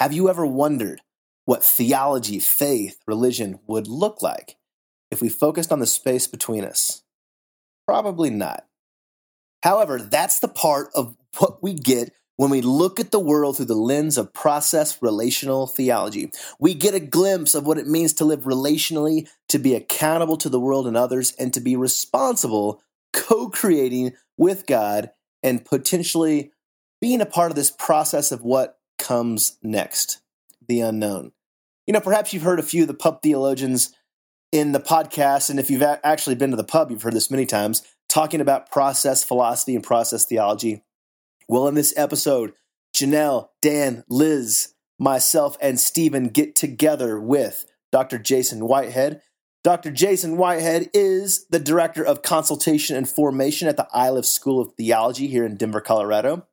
Have you ever wondered what theology, faith, religion would look like if we focused on the space between us? Probably not. However, that's the part of what we get when we look at the world through the lens of process relational theology. We get a glimpse of what it means to live relationally, to be accountable to the world and others, and to be responsible, co creating with God, and potentially being a part of this process of what comes next the unknown. You know, perhaps you've heard a few of the pub theologians in the podcast, and if you've actually been to the pub, you've heard this many times, talking about process philosophy and process theology. Well, in this episode, Janel, Dan, Liz, myself, and Stephen get together with Dr. Jason Whitehead. Dr. Jason Whitehead is the Director of Consultation and Formation at the Iliff School of Theology here in Denver, Colorado.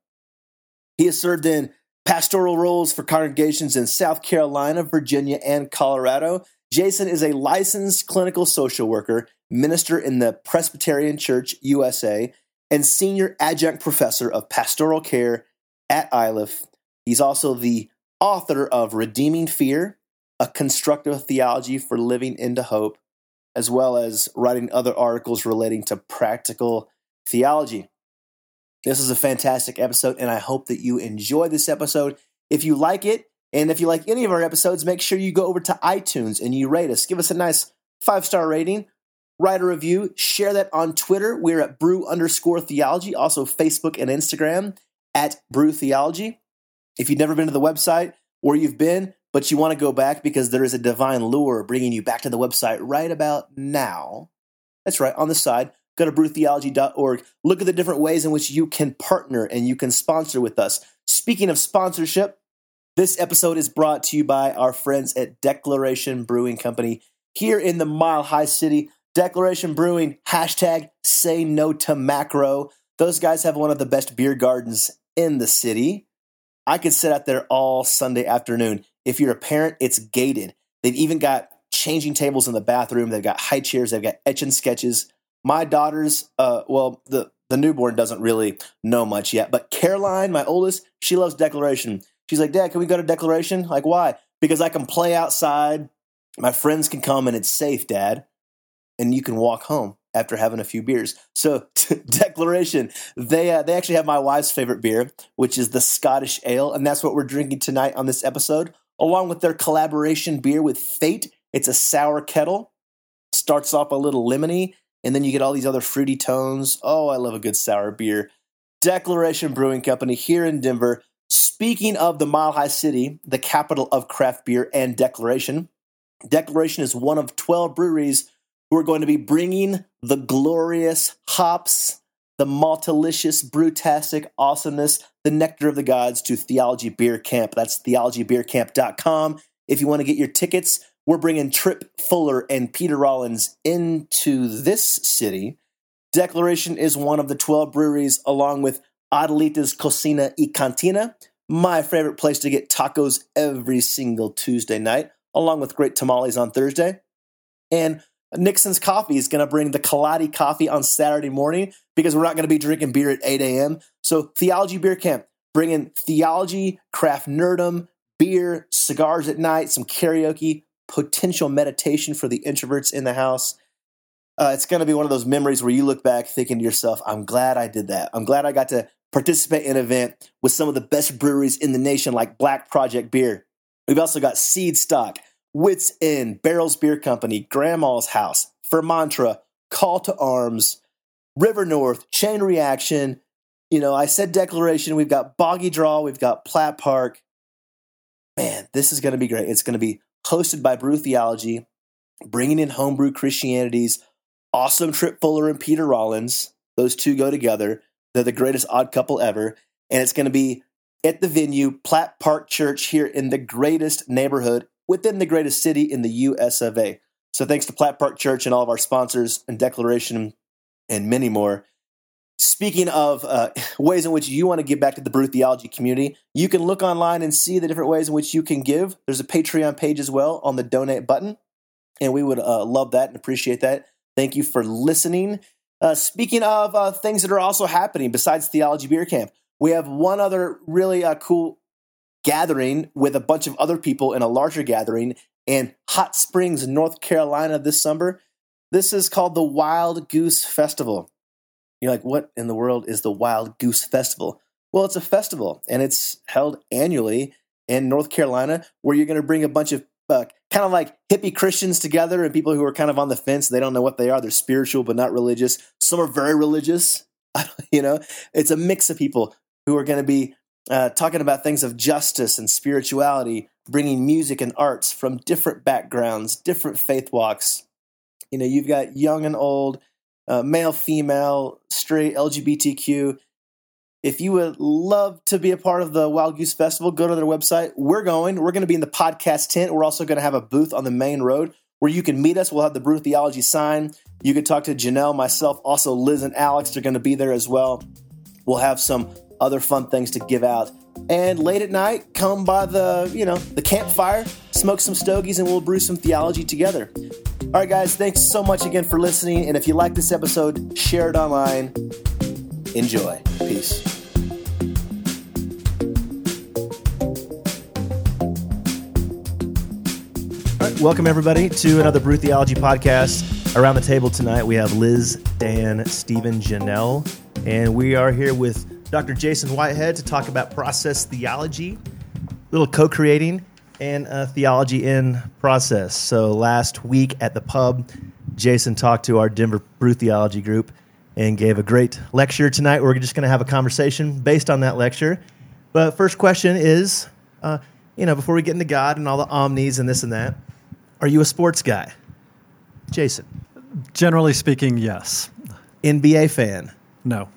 He has served in pastoral roles for congregations in South Carolina, Virginia, and Colorado. Jason is a licensed clinical social worker, minister in the Presbyterian Church USA, and senior adjunct professor of pastoral care at Iliff. He's also the author of Redeeming Fear, a constructive theology for living into hope, as well as writing other articles relating to practical theology. This is a fantastic episode, and I hope that you enjoy this episode. If you like it, and if you like any of our episodes, make sure you go over to iTunes and you rate us. Give us a nice five star rating, write a review, share that on Twitter. We're at brew underscore theology, also Facebook and Instagram at brew theology. If you've never been to the website or you've been, but you want to go back because there is a divine lure bringing you back to the website right about now. That's right, on the side, Go to brewtheology.org. Look at the different ways in which you can partner and you can sponsor with us. Speaking of sponsorship, this episode is brought to you by our friends at Declaration Brewing Company here in the Mile High City. Declaration Brewing, hashtag say no to macro. Those guys have one of the best beer gardens in the city. I could sit out there all Sunday afternoon. If you're a parent, it's gated. They've even got changing tables in the bathroom. They've got high chairs. They've got etch and sketches my daughter's uh well the the newborn doesn't really know much yet but caroline my oldest she loves declaration. She's like dad can we go to declaration? Like why? Because i can play outside. My friends can come and it's safe dad and you can walk home after having a few beers. So declaration they uh, they actually have my wife's favorite beer which is the scottish ale and that's what we're drinking tonight on this episode along with their collaboration beer with fate. It's a sour kettle. Starts off a little lemony and then you get all these other fruity tones. Oh, I love a good sour beer. Declaration Brewing Company here in Denver. Speaking of the Mile High City, the capital of craft beer and Declaration, Declaration is one of 12 breweries who are going to be bringing the glorious hops, the maltalicious, brewtastic awesomeness, the nectar of the gods to Theology Beer Camp. That's theologybeercamp.com. If you want to get your tickets, we're bringing Tripp Fuller and Peter Rollins into this city. Declaration is one of the 12 breweries, along with Adelita's Cocina y Cantina, my favorite place to get tacos every single Tuesday night, along with great tamales on Thursday. And Nixon's Coffee is going to bring the Kaladi coffee on Saturday morning because we're not going to be drinking beer at 8 a.m. So, Theology Beer Camp, bringing theology, craft nerdum, beer, cigars at night, some karaoke, potential meditation for the introverts in the house. Uh, it's going to be one of those memories where you look back thinking to yourself, I'm glad I did that. I'm glad I got to participate in an event with some of the best breweries in the nation, like Black Project Beer. We've also got Seed Stock, Wits End, Barrels Beer Company, Grandma's House, Fermaentra, Call to Arms, River North, Chain Reaction. You know, I said Declaration. We've got Boggy Draw. We've got Platt Park. Man, this is going to be great. It's going to be hosted by Brew Theology, bringing in homebrew Christianity's awesome Tripp Fuller and Peter Rollins. Those two go together. They're the greatest odd couple ever. And it's going to be at the venue, Platt Park Church, here in the greatest neighborhood within the greatest city in the US of A. So thanks to Platt Park Church and all of our sponsors and Declaration and many more. Speaking of uh, ways in which you want to give back to the Brew Theology community, you can look online and see the different ways in which you can give. There's a Patreon page as well on the donate button, and we would uh, love that and appreciate that. Thank you for listening. Uh, speaking of uh, things that are also happening besides Theology Beer Camp, we have one other really uh, cool gathering with a bunch of other people in a larger gathering in Hot Springs, North Carolina this summer. This is called the Wild Goose Festival. You're like, what in the world is the Wild Goose Festival? Well, it's a festival and it's held annually in North Carolina where you're going to bring a bunch of uh, kind of like hippie Christians together and people who are kind of on the fence. They don't know what they are. They're spiritual, but not religious. Some are very religious. you know, it's a mix of people who are going to be uh, talking about things of justice and spirituality, bringing music and arts from different backgrounds, different faith walks. You know, you've got young and old, uh, male, female, straight, LGBTQ. If you would love to be a part of the Wild Goose Festival, go to their website. We're going. We're going to be in the podcast tent. We're also going to have a booth on the main road where you can meet us. We'll have the Brew Theology sign. You can talk to Janel, myself, also Liz and Alex. They're going to be there as well. We'll have some other fun things to give out. And late at night, come by the, you know, the campfire, smoke some stogies, and we'll brew some theology together. All right, guys, thanks so much again for listening. And if you like this episode, share it online. Enjoy. Peace. welcome everybody to another Brew Theology podcast. Around the table tonight, we have Liz, Dan, Stephen, Janel, and we are here with Dr. Jason Whitehead to talk about process theology, a little co creating, and uh, theology in process. So last week at the pub, Jason talked to our Denver Brew Theology group and gave a great lecture. Tonight, we're just going to have a conversation based on that lecture. But first question is, uh, you know, before we get into God and all the omnis and this and that, are you a sports guy? Jason. Generally speaking, yes. NBA fan? No.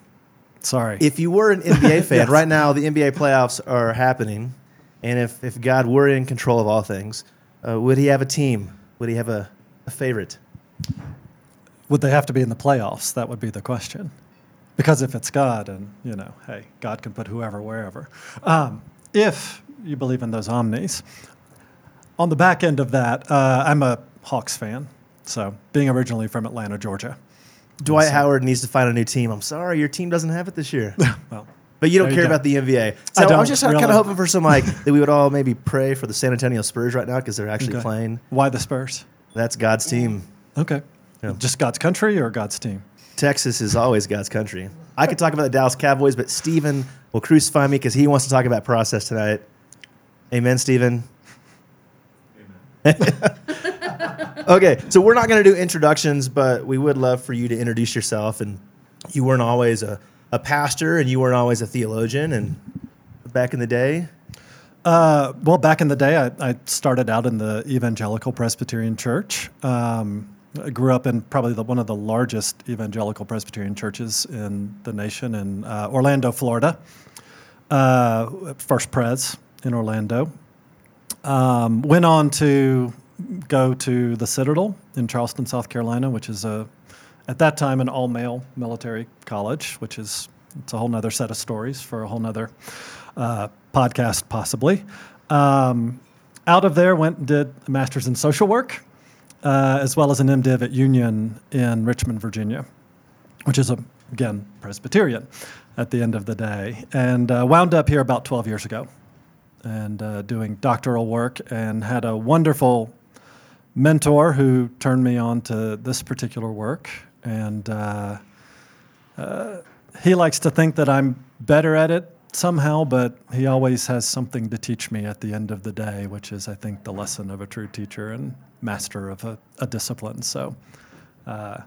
Sorry. If you were an NBA fan, yes. right now the NBA playoffs are happening, and if, if God were in control of all things, uh, would he have a team? Would he have a, a favorite? Would they have to be in the playoffs? That would be the question. Because if it's God, and you know, hey, God can put whoever wherever. Um, if you believe in those omnis, on the back end of that, uh, I'm a Hawks fan. So being originally from Atlanta, Georgia. Dwight so. Howard needs to find a new team. I'm sorry, your team doesn't have it this year. well, but you don't care you about the NBA. So I, I was just really. kind of hoping for some like that we would all maybe pray for the San Antonio Spurs right now because they're actually okay. playing. Why the Spurs? That's God's team. Okay. Yeah. Just God's country or God's team? Texas is always God's country. I could talk about the Dallas Cowboys, but Stephen will crucify me because he wants to talk about process tonight. Amen, Stephen. Amen. Okay, so we're not going to do introductions, but we would love for you to introduce yourself. And you weren't always a, a pastor, and you weren't always a theologian. And back in the day, uh, well, back in the day, I, I, started out in the Evangelical Presbyterian Church. Um, I grew up in probably the, one of the largest evangelical Presbyterian churches in the nation in uh, Orlando, Florida. Uh, First Pres in Orlando. Um, went on to go to the Citadel in Charleston, South Carolina, which is a at that time an all male military college, which is it's a whole nother set of stories for a whole nother uh, podcast, possibly. Um, out of there, went and did a master's in social work, uh, as well as an MDiv at Union in Richmond, Virginia, which is a again Presbyterian at the end of the day, and uh, wound up here about 12 years ago and uh, doing doctoral work, and had a wonderful mentor who turned me on to this particular work. And uh, uh, he likes to think that I'm better at it somehow, but he always has something to teach me at the end of the day, which is, I think, the lesson of a true teacher and master of a, a discipline. So, uh,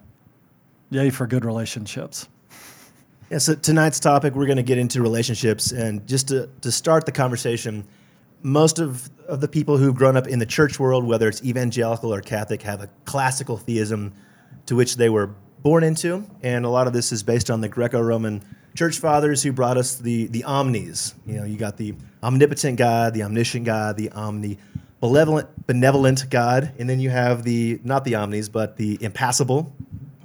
yay for good relationships. Yeah, so tonight's topic, we're going to get into relationships. And just to, to start the conversation, most of, of the people who've grown up in the church world, whether it's evangelical or Catholic, have a classical theism to which they were born into. And a lot of this is based on the Greco Roman church fathers who brought us the, the omnis. You know, you got the omnipotent God, the omniscient God, the omnibenevolent benevolent God, and then you have the, not the omnis, but the impassible.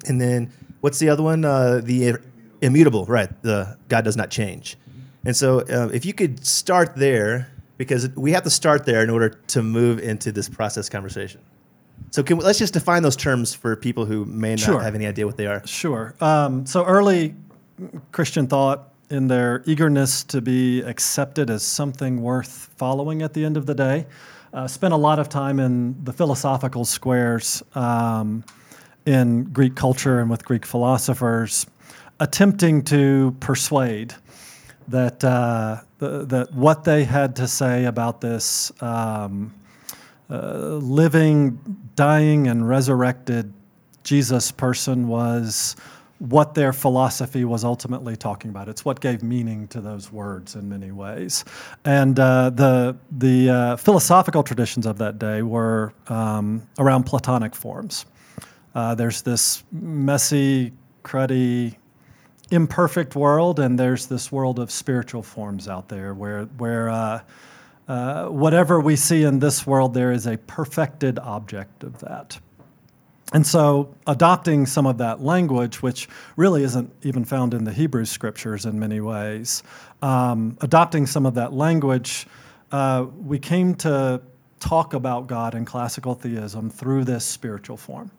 And then what's the other one? Uh, the immutable, right? The God does not change. And so, uh, if you could start there, because we have to start there in order to move into this process conversation. So, can we, let's just define those terms for people who may not sure. have any idea what they are. Sure. Um, so, early Christian thought in their eagerness to be accepted as something worth following at the end of the day, uh, spent a lot of time in the philosophical squares um, in Greek culture and with Greek philosophers, attempting to persuade that uh, the, that what they had to say about this um, uh, living, dying, and resurrected Jesus person was what their philosophy was ultimately talking about. It's what gave meaning to those words in many ways. And uh, the, the uh, philosophical traditions of that day were um, around Platonic forms. Uh, there's this messy, cruddy, imperfect world, and there's this world of spiritual forms out there where, where uh, whatever we see in this world, there is a perfected object of that. And so, adopting some of that language, which really isn't even found in the Hebrew scriptures in many ways, um, adopting some of that language, uh, we came to talk about God in classical theism through this spiritual form.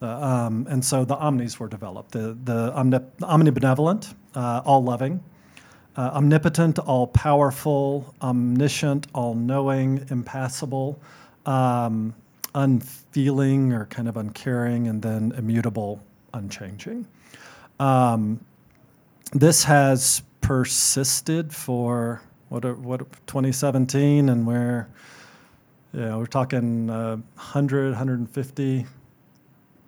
Uh, um, and so the omnis were developed the, the omnibenevolent, uh, all loving, uh, omnipotent, all powerful, omniscient, all knowing, impassible. Um, unfeeling or kind of uncaring, and then immutable, unchanging. Um, this has persisted for what what 2017, and we're yeah we're talking uh, 100 150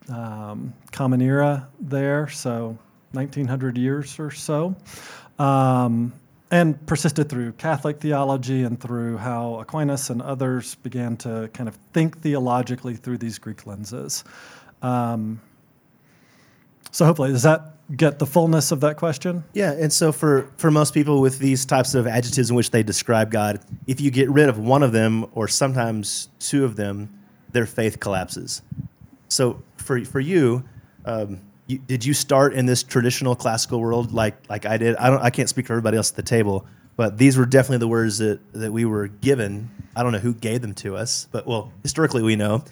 um, common era there, so 1900 years or so. Um, and persisted through Catholic theology and through how Aquinas and others began to kind of think theologically through these Greek lenses. Um, so hopefully, does that get the fullness of that question? Yeah, and so for for most people with these types of adjectives in which they describe God, if you get rid of one of them or sometimes two of them, their faith collapses. So for for you. Um, you, did you start in this traditional classical world like like I did? I don't. I can't speak for everybody else at the table, but these were definitely the words that that we were given. I don't know who gave them to us, but well, historically we know.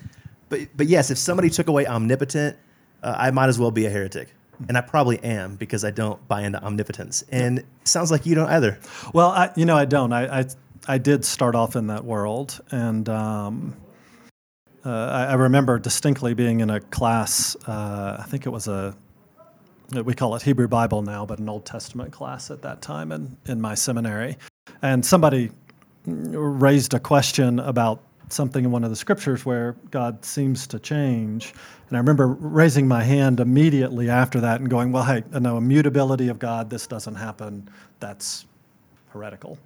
But but yes, if somebody took away omnipotent, uh, I might as well be a heretic. And I probably am because I don't buy into omnipotence. And sounds like you don't either. Well, I, you know, I don't. I, I, I did start off in that world, and um, uh, I, I, remember distinctly being in a class. Uh, I think it was a we call it Hebrew Bible now, but an Old Testament class at that time in, in my seminary. And somebody raised a question about something in one of the scriptures where God seems to change. And I remember raising my hand immediately after that and going, well, hey, no, immutability of God, this doesn't happen. That's heretical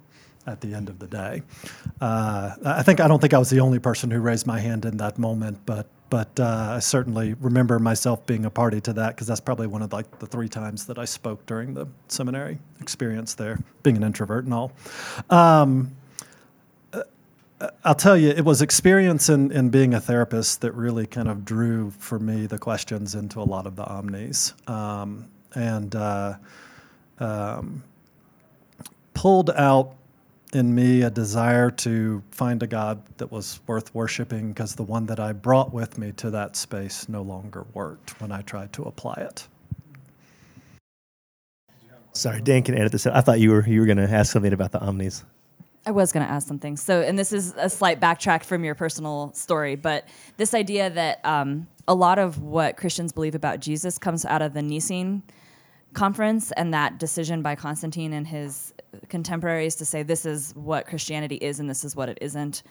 at the end of the day. Uh, I think I don't think I was the only person who raised my hand in that moment, but but uh, I certainly remember myself being a party to that because that's probably one of like the three times that I spoke during the seminary experience there, being an introvert and all. Um, uh, I'll tell you, it was experience in, in being a therapist that really kind of drew for me the questions into a lot of the omnis. Um, and uh, um, pulled out in me a desire to find a God that was worth worshiping because the one that I brought with me to that space no longer worked when I tried to apply it. Sorry, Dan can edit this. I thought you were you were going to ask something about the omnis. I was going to ask something. So, and this is a slight backtrack from your personal story, but this idea that um, a lot of what Christians believe about Jesus comes out of the Nicene conference and that decision by Constantine and his contemporaries to say this is what Christianity is and this is what it isn't.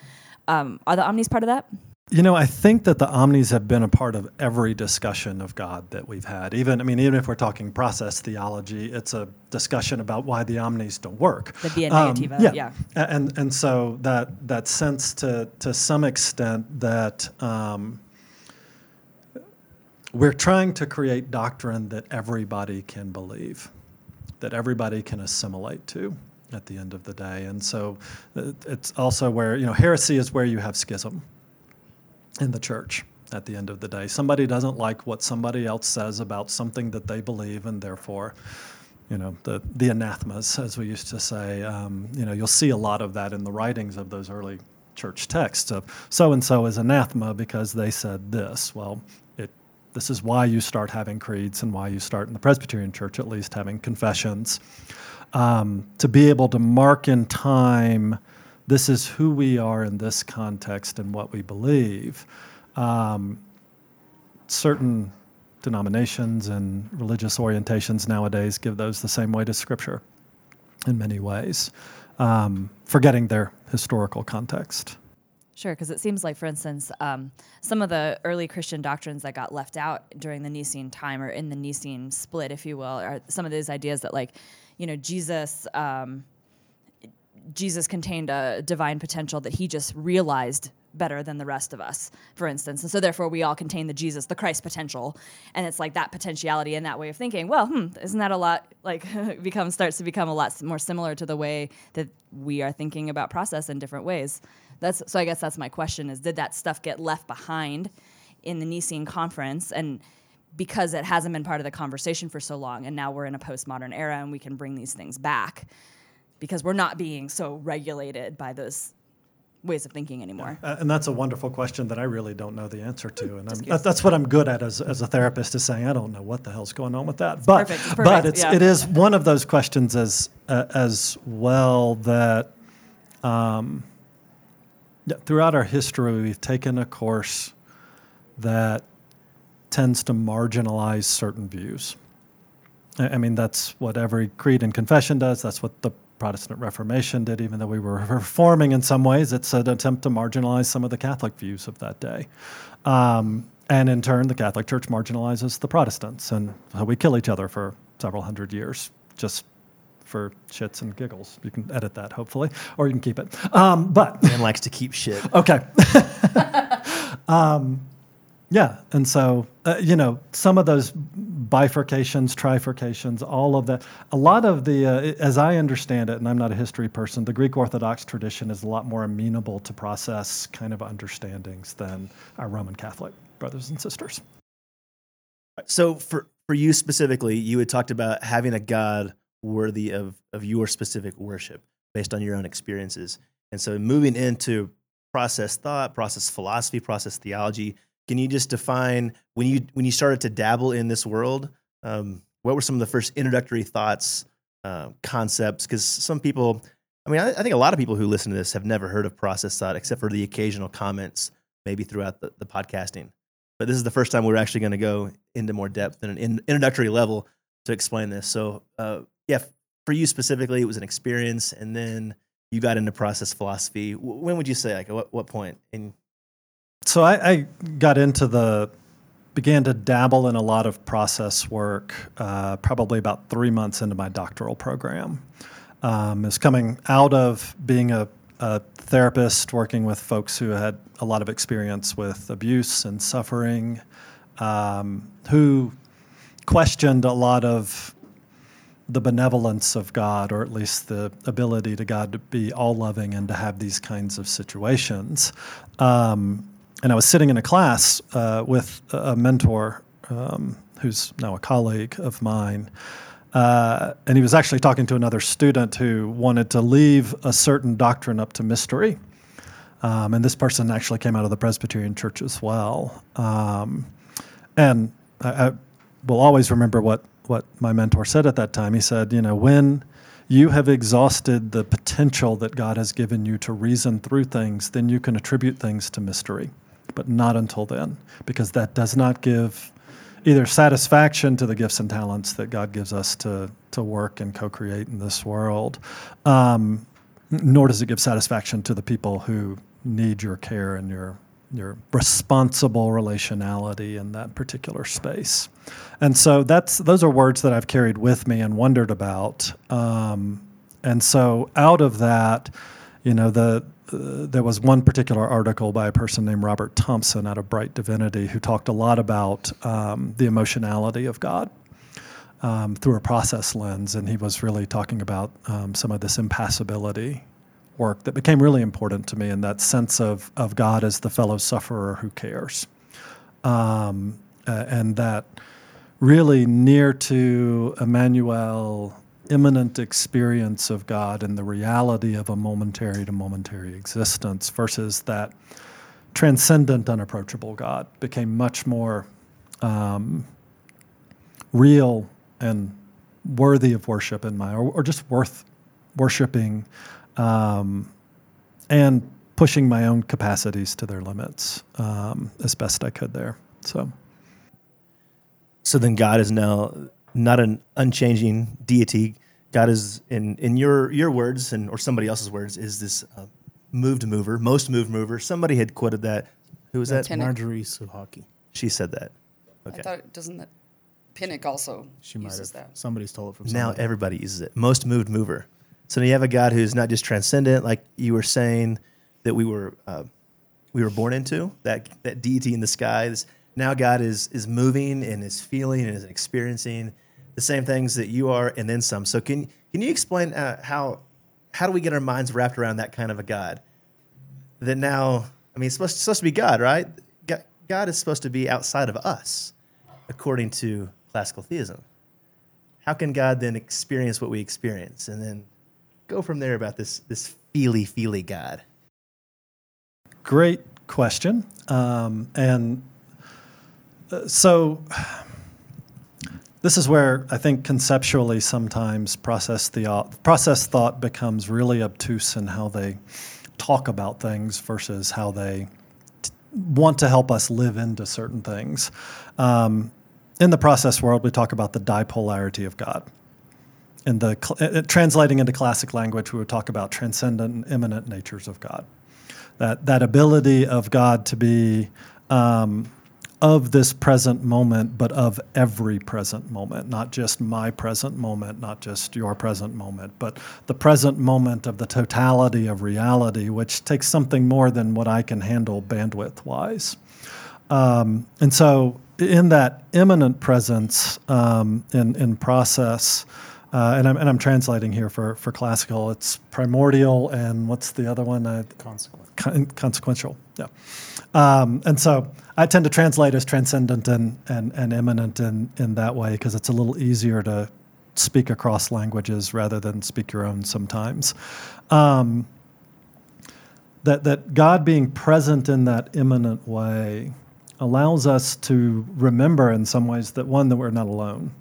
Um, are the omnis part of that? You know, I think that the omnis have been a part of every discussion of God that we've had. Even, I mean, even if we're talking process theology, it's a discussion about why the omnis don't work. The um, yeah. yeah. And and so that that sense to to some extent that um, we're trying to create doctrine that everybody can believe, that everybody can assimilate to at the end of the day. And so uh, it's also where, you know, heresy is where you have schism in the church at the end of the day. Somebody doesn't like what somebody else says about something that they believe, and therefore, you know, the, the anathemas, as we used to say, um, you know, you'll see a lot of that in the writings of those early church texts of so and so is anathema because they said this. Well, This is why you start having creeds and why you start in the Presbyterian Church, at least, having confessions. Um, to be able to mark in time, this is who we are in this context and what we believe. Um, certain denominations and religious orientations nowadays give those the same way to Scripture in many ways, um, forgetting their historical context. Sure, because it seems like, for instance, um, some of the early Christian doctrines that got left out during the Nicene time or in the Nicene split, if you will, are some of these ideas that, like, you know, Jesus. Um, Jesus contained a divine potential that he just realized better than the rest of us, for instance. And so therefore we all contain the Jesus, the Christ potential. And it's like that potentiality and that way of thinking, well, hmm, isn't that a lot like becomes starts to become a lot more similar to the way that we are thinking about process in different ways. That's so I guess that's my question is did that stuff get left behind in the Nicene conference and because it hasn't been part of the conversation for so long and now we're in a postmodern era and we can bring these things back because we're not being so regulated by those ways of thinking anymore. Uh, and that's a wonderful question that I really don't know the answer to. And that, that's what I'm good at as, as a therapist is saying, I don't know what the hell's going on with that. It's but, perfect. It's perfect. but it's, yeah. it is one of those questions as, uh, as well that um, throughout our history, we've taken a course that tends to marginalize certain views. I mean, that's what every creed and confession does. That's what the Protestant Reformation did, even though we were reforming in some ways. It's an attempt to marginalize some of the Catholic views of that day. Um, and in turn, the Catholic Church marginalizes the Protestants. And so we kill each other for several hundred years just for shits and giggles. You can edit that, hopefully, or you can keep it. Um, but Man likes to keep shit. Okay. um, yeah, and so uh, you know some of those bifurcations, trifurcations, all of that. A lot of the, uh, as I understand it, and I'm not a history person, the Greek Orthodox tradition is a lot more amenable to process kind of understandings than our Roman Catholic brothers and sisters. So for for you specifically, you had talked about having a God worthy of of your specific worship based on your own experiences. And so moving into process thought, process philosophy, process theology, can you just define when you when you started to dabble in this world? Um, what were some of the first introductory thoughts, uh, concepts? Because some people, I mean, I, I think a lot of people who listen to this have never heard of process thought, except for the occasional comments maybe throughout the, the podcasting. But this is the first time we're actually going to go into more depth and an in, introductory level to explain this. So, uh, yeah, for you specifically, it was an experience, and then you got into process philosophy. When would you say, like, at what, what point? In So I, I got into the, began to dabble in a lot of process work uh, probably about three months into my doctoral program. Um, is coming out of being a, a therapist, working with folks who had a lot of experience with abuse and suffering, um, who questioned a lot of the benevolence of God, or at least the ability to God to be all loving and to have these kinds of situations. Um, and I was sitting in a class uh, with a mentor um, who's now a colleague of mine. Uh, and he was actually talking to another student who wanted to leave a certain doctrine up to mystery. Um, and this person actually came out of the Presbyterian Church as well. Um, and I, I will always remember what, what my mentor said at that time. He said, You know, when you have exhausted the potential that God has given you to reason through things, then you can attribute things to mystery, but not until then, because that does not give either satisfaction to the gifts and talents that God gives us to, to work and co create in this world, um, nor does it give satisfaction to the people who need your care and your your responsible relationality in that particular space. And so that's those are words that I've carried with me and wondered about. Um, and so out of that, you know, the uh, there was one particular article by a person named Robert Thompson out of Brite Divinity who talked a lot about um, the emotionality of God. Um, through a process lens, and he was really talking about um, some of this impassibility work that became really important to me in that sense of, of God as the fellow sufferer who cares. Um, uh, and that really near to Emmanuel, immanent experience of God and the reality of a momentary to momentary existence versus that transcendent, unapproachable God became much more um, real and worthy of worship in my, or, or just worth worshiping, um, and pushing my own capacities to their limits um, as best I could there. So, so then God is now not an unchanging deity. God is, in in your your words and or somebody else's words, is this uh, moved mover, most moved mover. Somebody had quoted that. Who was that? Pinnock. Marjorie Suchocki. She said that. Okay. I thought doesn't that Pinnock also She might have. uses that? Somebody stole it from Now everybody uses it. Most moved mover. So now you have a God who's not just transcendent, like you were saying that we were uh, we were born into that that deity in the skies. Now God is is moving and is feeling and is experiencing the same things that you are, and then some. So can can you explain uh, how how do we get our minds wrapped around that kind of a God? That now, I mean, it's supposed, it's supposed to be God, right? God, is supposed to be outside of us, according to classical theism how can God then experience what we experience and then go from there about this this feely feely God? Great question. Um, and uh, so this is where I think conceptually sometimes process the process thought becomes really obtuse in how they talk about things versus how they want to help us live into certain things. Um, in the process world, we talk about the dipolarity of God. In the uh, translating into classic language, we would talk about transcendent and immanent natures of God that that ability of God to be um, of this present moment, but of every present moment, not just my present moment, not just your present moment, but the present moment of the totality of reality, which takes something more than what I can handle bandwidth wise. Um, and so, in that immanent presence um, in in process. Uh, and, I'm, and I'm translating here for, for classical. It's primordial, and what's the other one? I, Consequent. con- consequential. Yeah. Um, and so I tend to translate as transcendent and, and, and immanent in, in that way because it's a little easier to speak across languages rather than speak your own sometimes. Um, that, that God being present in that immanent way allows us to remember in some ways that one, that we're not alone.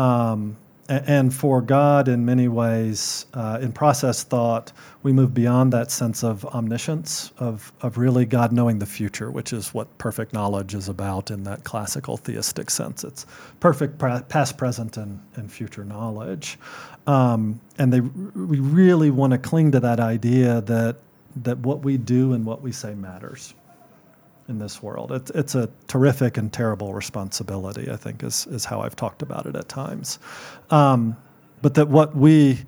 Um, and for God, in many ways, uh, in process thought, we move beyond that sense of omniscience, of, of really God knowing the future, which is what perfect knowledge is about in that classical theistic sense. It's perfect past, present, and, and future knowledge. Um, and they, we really want to cling to that idea that, that what we do and what we say matters in this world. It's, it's a terrific and terrible responsibility, I think, is, is how I've talked about it at times. Um, but that what we,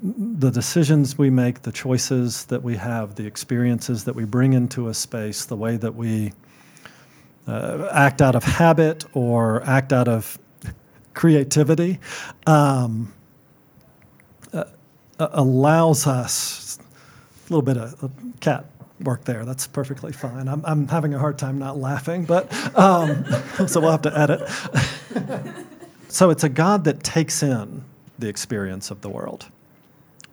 the decisions we make, the choices that we have, the experiences that we bring into a space, the way that we uh, act out of habit or act out of creativity, um, uh, allows us a little bit of, of cat work there. That's perfectly fine. I'm, I'm having a hard time not laughing, but um, so we'll have to edit. so it's a God that takes in the experience of the world.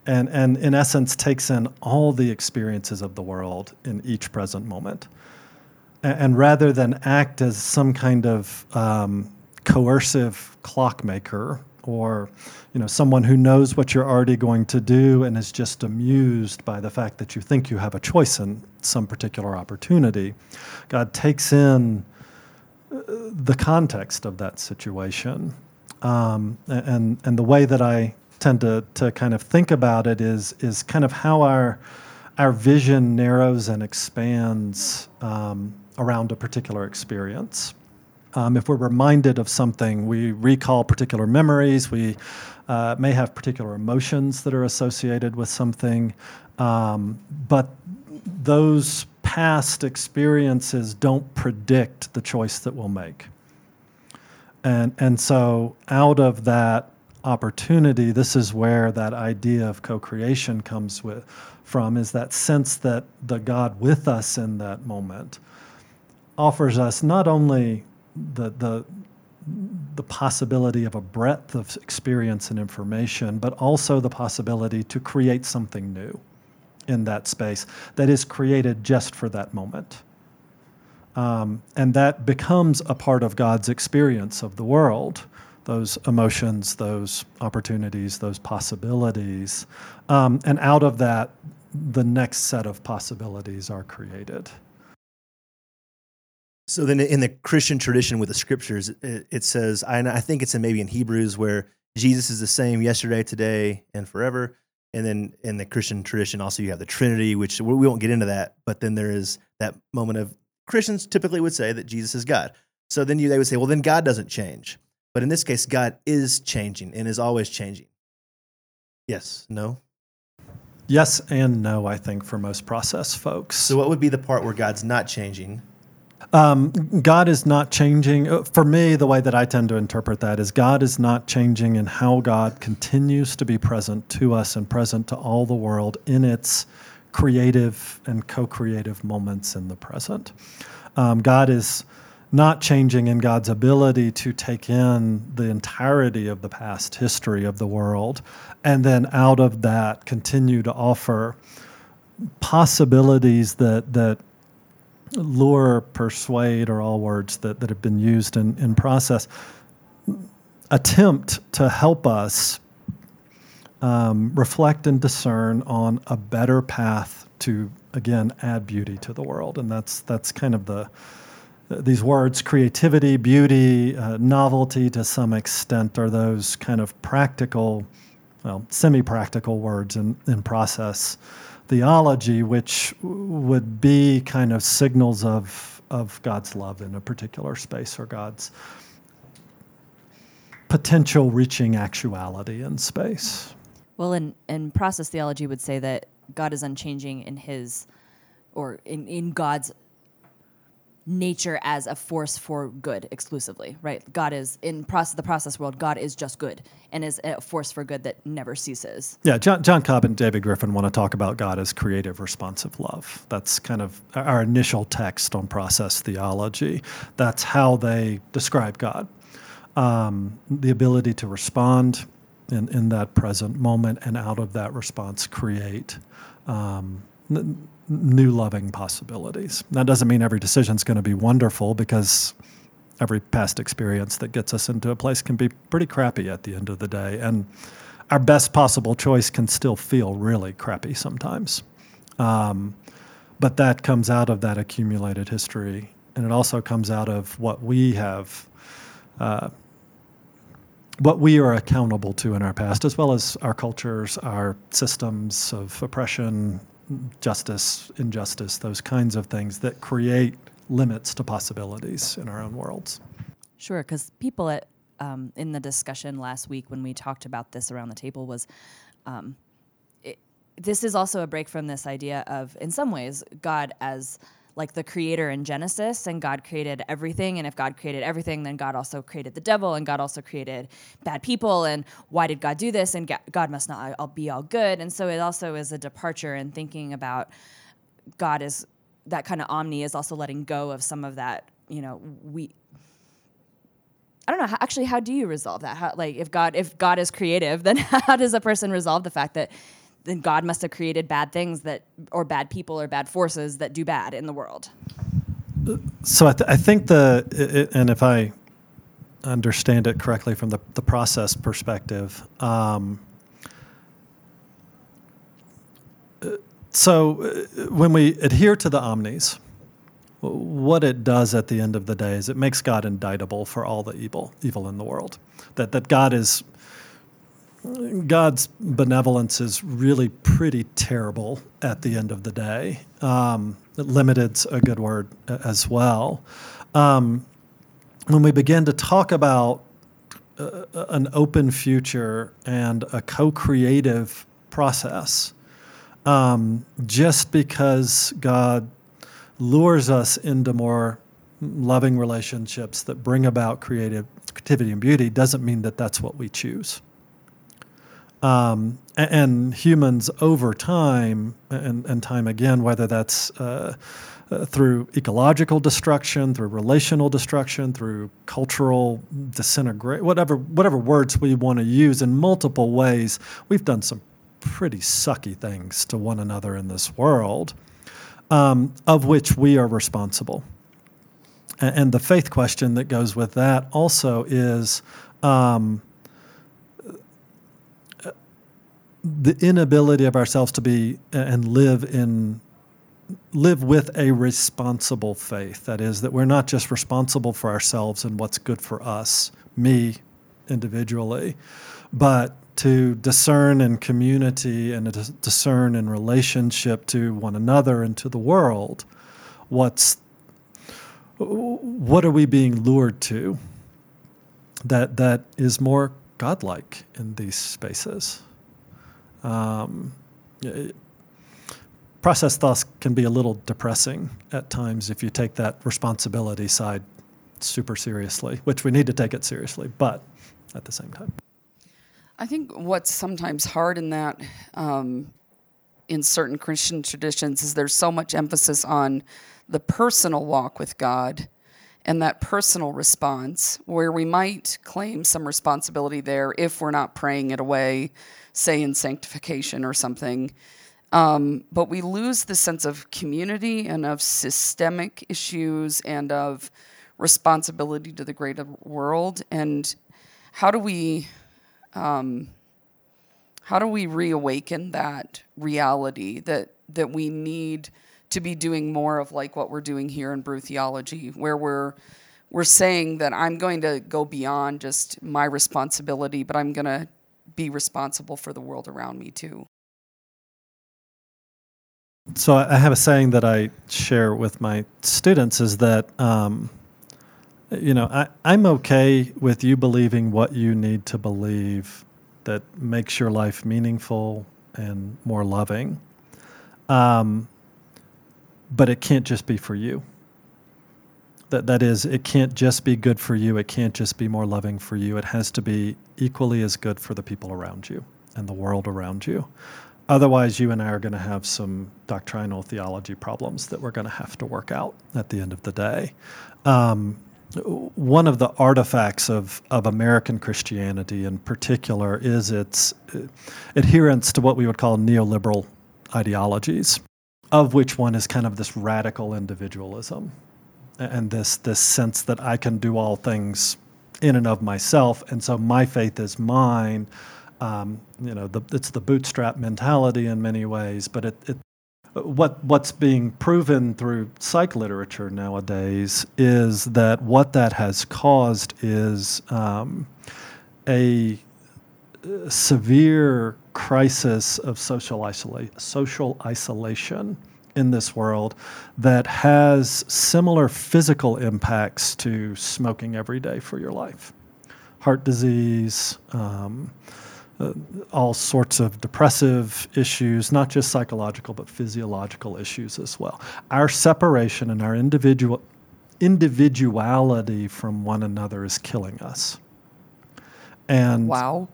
And, and in essence, takes in all the experiences of the world in each present moment. And, and rather than act as some kind of um, coercive clockmaker or you know someone who knows what you're already going to do and is just amused by the fact that you think you have a choice in some particular opportunity god takes in the context of that situation. Um, and and the way that i tend to to kind of think about it is is kind of how our our vision narrows and expands um, around a particular experience um, if we're reminded of something, we recall particular memories. We uh, may have particular emotions that are associated with something, um, but those past experiences don't predict the choice that we'll make. And and so out of that opportunity, this is where that idea of co-creation comes with from is that sense that the God with us in that moment offers us not only the the the possibility of a breadth of experience and information, but also the possibility to create something new in that space that is created just for that moment. Um, and that becomes a part of God's experience of the world those emotions, those opportunities, those possibilities. Um, and out of that, the next set of possibilities are created. So then, in the Christian tradition with the scriptures, it, it says, I, I think it's in maybe in Hebrews where Jesus is the same yesterday, today, and forever. And then in the Christian tradition, also you have the Trinity, which we won't get into that. But then there is that moment of Christians typically would say that Jesus is God. So then you, they would say, well, then God doesn't change. But in this case, God is changing and is always changing. Yes, no? Yes and no, I think, for most process folks. So, what would be the part where God's not changing? Um, God is not changing. Uh, for me, the way that I tend to interpret that is God is not changing in how God continues to be present to us and present to all the world in its creative and co creative moments in the present. Um, God is not changing in God's ability to take in the entirety of the past history of the world and then out of that continue to offer possibilities that that lure, persuade are all words that, that have been used in, in process, attempt to help us um, reflect and discern on a better path to again add beauty to the world. And that's that's kind of the these words creativity beauty uh, novelty to some extent are those kind of practical well semi-practical words in, in process theology, which would be kind of signals of, of God's love in a particular space or God's potential reaching actuality in space. Well, in, in process theology would say that God is unchanging in his, or in, in God's nature as a force for good exclusively, right? God is in process the process world. God is just good and is a force for good that never ceases. Yeah, John, John Cobb and David Griffin want to talk about God as creative, responsive love. That's kind of our initial text on process theology. That's how they describe God. Um, the ability to respond in, in that present moment and out of that response create um, new loving possibilities. That doesn't mean every decision is going to be wonderful because every past experience that gets us into a place can be pretty crappy at the end of the day. And our best possible choice can still feel really crappy sometimes. Um, but that comes out of that accumulated history. And it also comes out of what we have, uh, what we are accountable to in our past, as well as our cultures, our systems of oppression, justice, injustice, those kinds of things that create limits to possibilities in our own worlds. Sure, because people at um, in the discussion last week when we talked about this around the table was um, this is also a break from this idea of, in some ways, God as like the creator in Genesis, and God created everything. And if God created everything, then God also created the devil, and God also created bad people. And why did God do this? And God must not all be all good. And so it also is a departure in thinking about God is that kind of omni is also letting go of some of that. You know, we. I don't know. Actually, how do you resolve that? How, like, if God, if God is creative, then how does a person resolve the fact that then God must have created bad things that, or bad people or bad forces that do bad in the world. So I, th- I think the, it, and if I understand it correctly from the, the process perspective, um, so uh, when we adhere to the omnis, what it does at the end of the day is it makes God indictable for all the evil evil in the world. That that God is God's benevolence is really pretty terrible at the end of the day. Um, limited's a good word as well. Um, when we begin to talk about uh, an open future and a co-creative process, um, just because God lures us into more loving relationships that bring about creative creativity and beauty doesn't mean that that's what we choose. Um, and, and, humans over time and, and time again, whether that's uh, uh, through ecological destruction, through relational destruction, through cultural disintegration, whatever whatever words we want to use in multiple ways, we've done some pretty sucky things to one another in this world, um, of which we are responsible. A- And the faith question that goes with that also is um, the inability of ourselves to be and live in live with a responsible faith. That is, that we're not just responsible for ourselves and what's good for us, me individually, but to discern in community and to discern in relationship to one another and to the world what's what are we being lured to that that is more godlike in these spaces um, process thoughts can be a little depressing at times if you take that responsibility side super seriously, which we need to take it seriously, but at the same time. I think what's sometimes hard in that, um, in certain Christian traditions, is there's so much emphasis on the personal walk with God and that personal response, where we might claim some responsibility there if we're not praying it away, say in sanctification or something. Um, but we lose the sense of community and of systemic issues and of responsibility to the greater world. And how do we um, how do we reawaken that reality that that we need to be doing more of like what we're doing here in brew theology where we're we're saying that i'm going to go beyond just my responsibility but i'm going to be responsible for the world around me too So I have a saying that I share with my students is that, um, you know, I, I'm okay with you believing what you need to believe that makes your life meaningful and more loving. Um, but it can't just be for you. That, that is, it can't just be good for you. It can't just be more loving for you. It has to be equally as good for the people around you and the world around you. Otherwise, you and I are going to have some doctrinal theology problems that we're going to have to work out at the end of the day. Um, one of the artifacts of, of American Christianity in particular is its uh, adherence to what we would call neoliberal ideologies, of which one is kind of this radical individualism and this, this sense that I can do all things in and of myself, and so my faith is mine. Um, you know, the, it's the bootstrap mentality in many ways, but it, it what what's being proven through psych literature nowadays is that what that has caused is um, a severe crisis of social isolate, social isolation in this world that has similar physical impacts to smoking every day for your life, heart disease. Um, uh, all sorts of depressive issues, not just psychological, but physiological issues as well. Our separation and our individual individuality from one another is killing us. And wow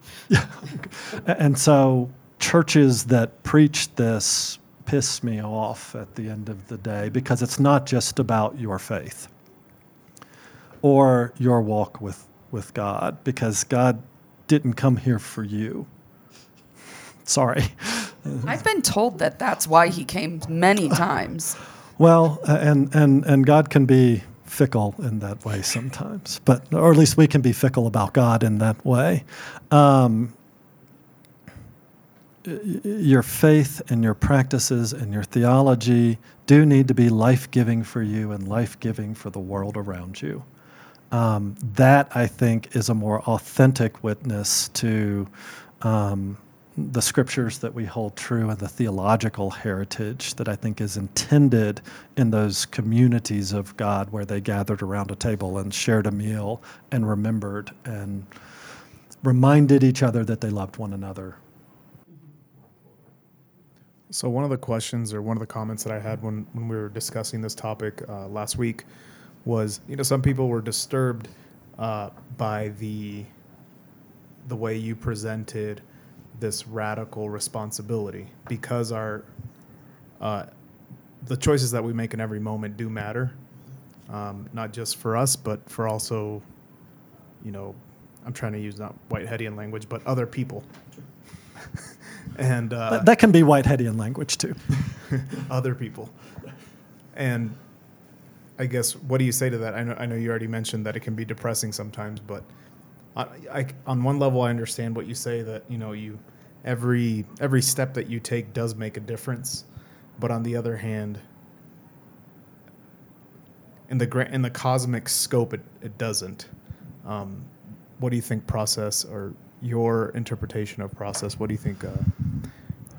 and so churches that preach this piss me off at the end of the day because it's not just about your faith or your walk with, with God because God didn't come here for you. Sorry. i've been told that that's why he came many times Well, uh, and, and, and God can be fickle in that way sometimes, but or at least we can be fickle about God in that way. Um, your faith and your practices and your theology do need to be life giving for you and life giving for the world around you. Um, that I think is a more authentic witness to um, the scriptures that we hold true and the theological heritage that I think is intended in those communities of God where they gathered around a table and shared a meal and remembered and reminded each other that they loved one another. So one of the questions or one of the comments that I had when, when we were discussing this topic uh, last week was, you know, some people were disturbed uh, by the the way you presented this radical responsibility because our uh, the choices that we make in every moment do matter, um, not just for us, but for also, you know, I'm trying to use not Whiteheadian language, but other people. and uh, That, that can be Whiteheadian language too. other people. And I guess what do you say to that? I know I know you already mentioned that it can be depressing sometimes, but I, on one level I understand what you say that you know you every every step that you take does make a difference, but on the other hand, in the in the cosmic scope, it, it doesn't. Um, what do you think process or your interpretation of process? What do you think? Uh,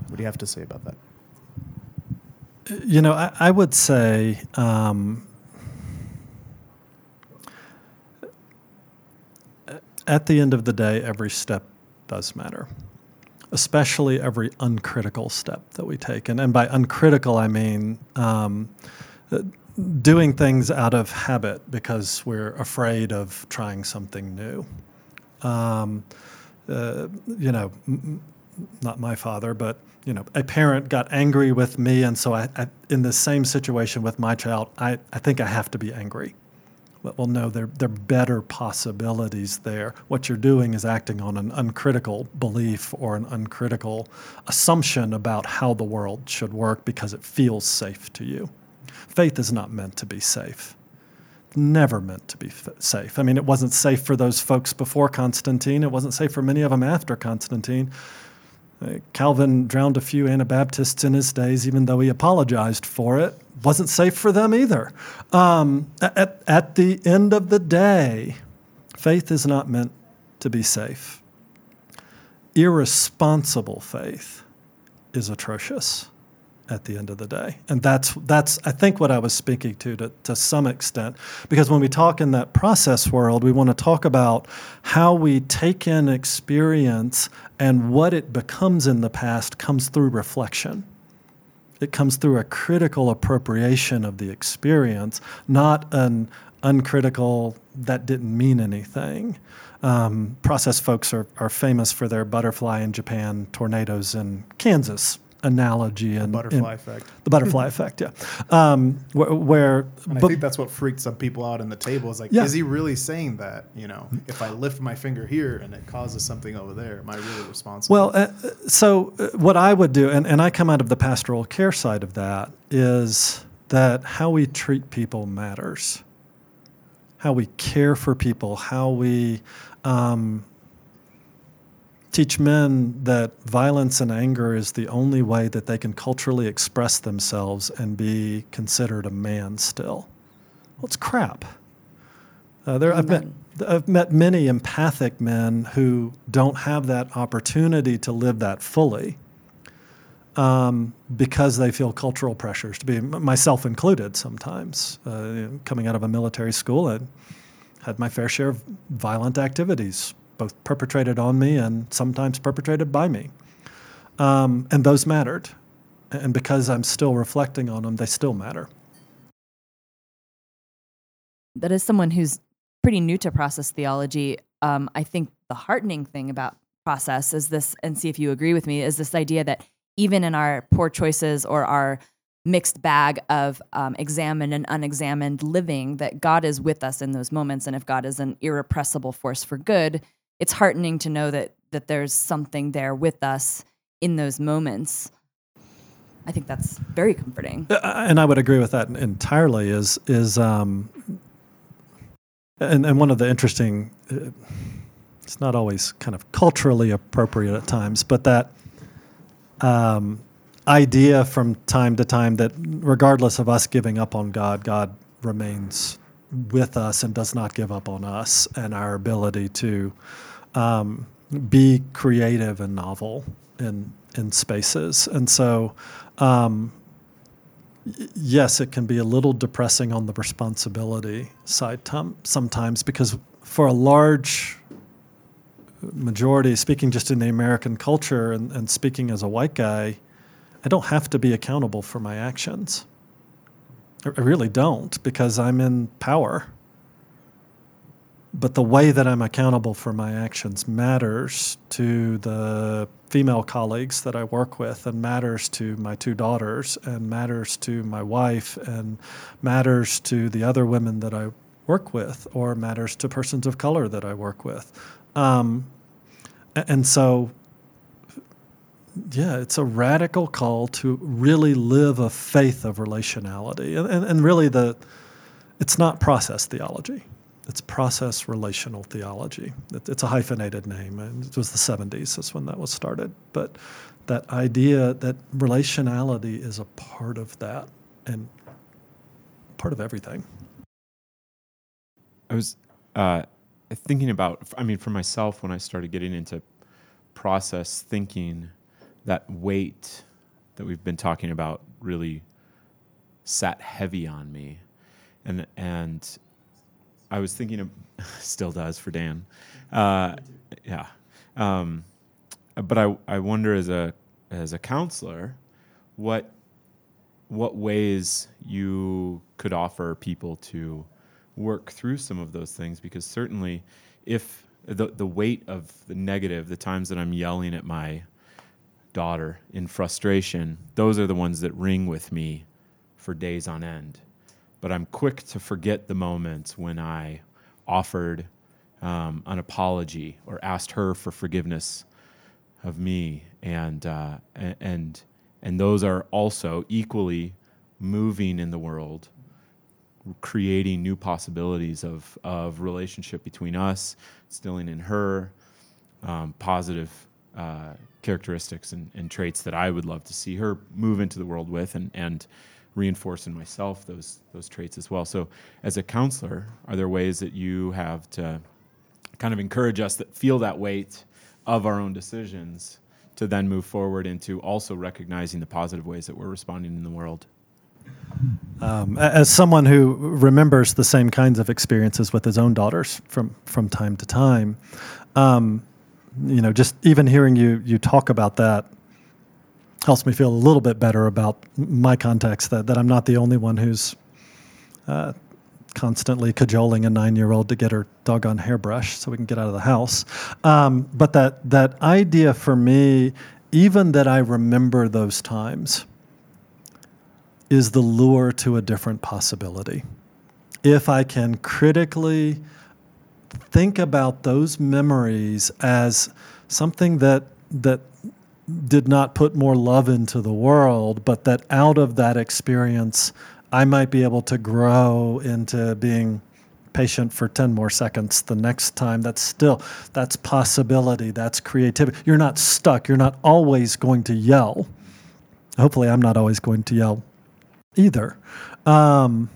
what do you have to say about that? You know, I, I would say um, at the end of the day, every step does matter, especially every uncritical step that we take. And, and by uncritical, I mean um, doing things out of habit because we're afraid of trying something new. Um, uh, you know, m- not my father, but you know, a parent got angry with me, and so I, I in the same situation with my child, I, I think I have to be angry. Well, no, there, there are better possibilities there. What you're doing is acting on an uncritical belief or an uncritical assumption about how the world should work because it feels safe to you. Faith is not meant to be safe. Never meant to be f- safe. I mean, it wasn't safe for those folks before Constantine. It wasn't safe for many of them after Constantine. Uh, Calvin drowned a few Anabaptists in his days, even though he apologized for it. Wasn't safe for them either. Um, at, at the end of the day, faith is not meant to be safe. Irresponsible faith is atrocious at the end of the day. And that's that's I think what I was speaking to, to to some extent. Because when we talk in that process world, we want to talk about how we take in experience and what it becomes in the past comes through reflection. It comes through a critical appropriation of the experience, not an uncritical that didn't mean anything. Um, process folks are, are famous for their butterfly in Japan, tornadoes in Kansas, analogy and butterfly and effect. The butterfly effect, yeah. Um, where, where I think that's what freaked some people out in the table. Is like, Yeah. is he really saying that? You know, if I lift my finger here and it causes something over there, am I really responsible? Well, uh, so uh, what I would do, and, and I come out of the pastoral care side of that, is that how we treat people matters. How we care for people, how we um, teach men that violence and anger is the only way that they can culturally express themselves and be considered a man still. Well, it's crap. Uh, there, I've met, I've met many empathic men who don't have that opportunity to live that fully um, because they feel cultural pressures, to be myself included sometimes. Uh, coming out of a military school, I had my fair share of violent activities, both perpetrated on me and sometimes perpetrated by me. Um, and those mattered. And because I'm still reflecting on them, they still matter. that is someone who's pretty new to process theology. Um, I think the heartening thing about process is this, and see if you agree with me, is this idea that even in our poor choices or our mixed bag of um, examined and unexamined living, that God is with us in those moments. And if God is an irrepressible force for good, it's heartening to know that that there's something there with us in those moments. I think that's very comforting. Uh, and I would agree with that entirely. Is is um, and and one of the interesting, uh, it's not always kind of culturally appropriate at times, but that um, idea from time to time that regardless of us giving up on God, God remains with us and does not give up on us and our ability to um, be creative and novel in in spaces. And so, um, yes, it can be a little depressing on the responsibility side sometimes because for a large majority, speaking just in the American culture and, and speaking as a white guy, I don't have to be accountable for my actions. I really don't because I'm in power. But the way that I'm accountable for my actions matters to the female colleagues that I work with, and matters to my two daughters, and matters to my wife, and matters to the other women that I work with, or matters to persons of color that I work with. Um, and so yeah, it's a radical call to really live a faith of relationality. And, and, and really, the it's not process theology. It's process relational theology. It, it's a hyphenated name. And it was the 70s. That's when that was started. But that idea that relationality is a part of that and part of everything. I was uh, thinking about, I mean, for myself, when I started getting into process thinking, that weight that we've been talking about really sat heavy on me. And, and I was thinking of, still does for Dan. Uh, yeah. Um, but I, I wonder as a, as a counselor, what, what ways you could offer people to work through some of those things because certainly if the, the weight of the negative, the times that I'm yelling at my daughter in frustration, those are the ones that ring with me for days on end. But I'm quick to forget the moments when I offered um, an apology or asked her for forgiveness of me, and uh, and and those are also equally moving in the world creating new possibilities of, of relationship between us, instilling in her um, positive uh, characteristics and, and, traits that I would love to see her move into the world with and, and reinforce in myself those, those traits as well. So, as a counselor, are there ways that you have to kind of encourage us that feel that weight of our own decisions to then move forward into also recognizing the positive ways that we're responding in the world? Um, as someone who remembers the same kinds of experiences with his own daughters from from time to time, um, you know, just even hearing you you talk about that helps me feel a little bit better about my context. That that I'm not the only one who's uh, constantly cajoling a nine year old to get her doggone hairbrush so we can get out of the house. Um, but that that idea for me, even that I remember those times is the lure to a different possibility. If I can critically think about those memories as something that that did not put more love into the world, but that out of that experience, I might be able to grow into being patient for 10 more seconds the next time. That's still, that's possibility, that's creativity. You're not stuck. You're not always going to yell. Hopefully, I'm not always going to yell either. Um,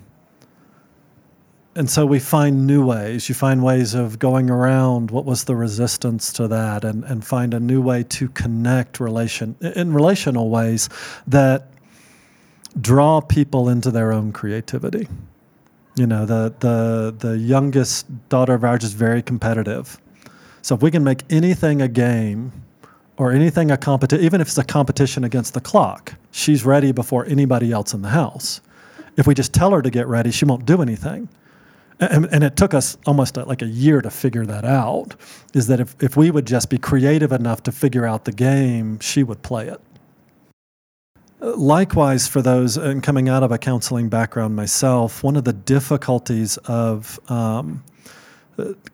and so we find new ways. You find ways of going around what was the resistance to that, and, and find a new way to connect relation in relational ways that draw people into their own creativity. You know, the the the youngest daughter of ours is very competitive. So if we can make anything a game, or anything a competition, even if it's a competition against the clock, she's ready before anybody else in the house. If we just tell her to get ready, she won't do anything. And, and it took us almost a, like a year to figure that out. Is that if, if we would just be creative enough to figure out the game, she would play it. Likewise, for those, and coming out of a counseling background myself, one of the difficulties of um,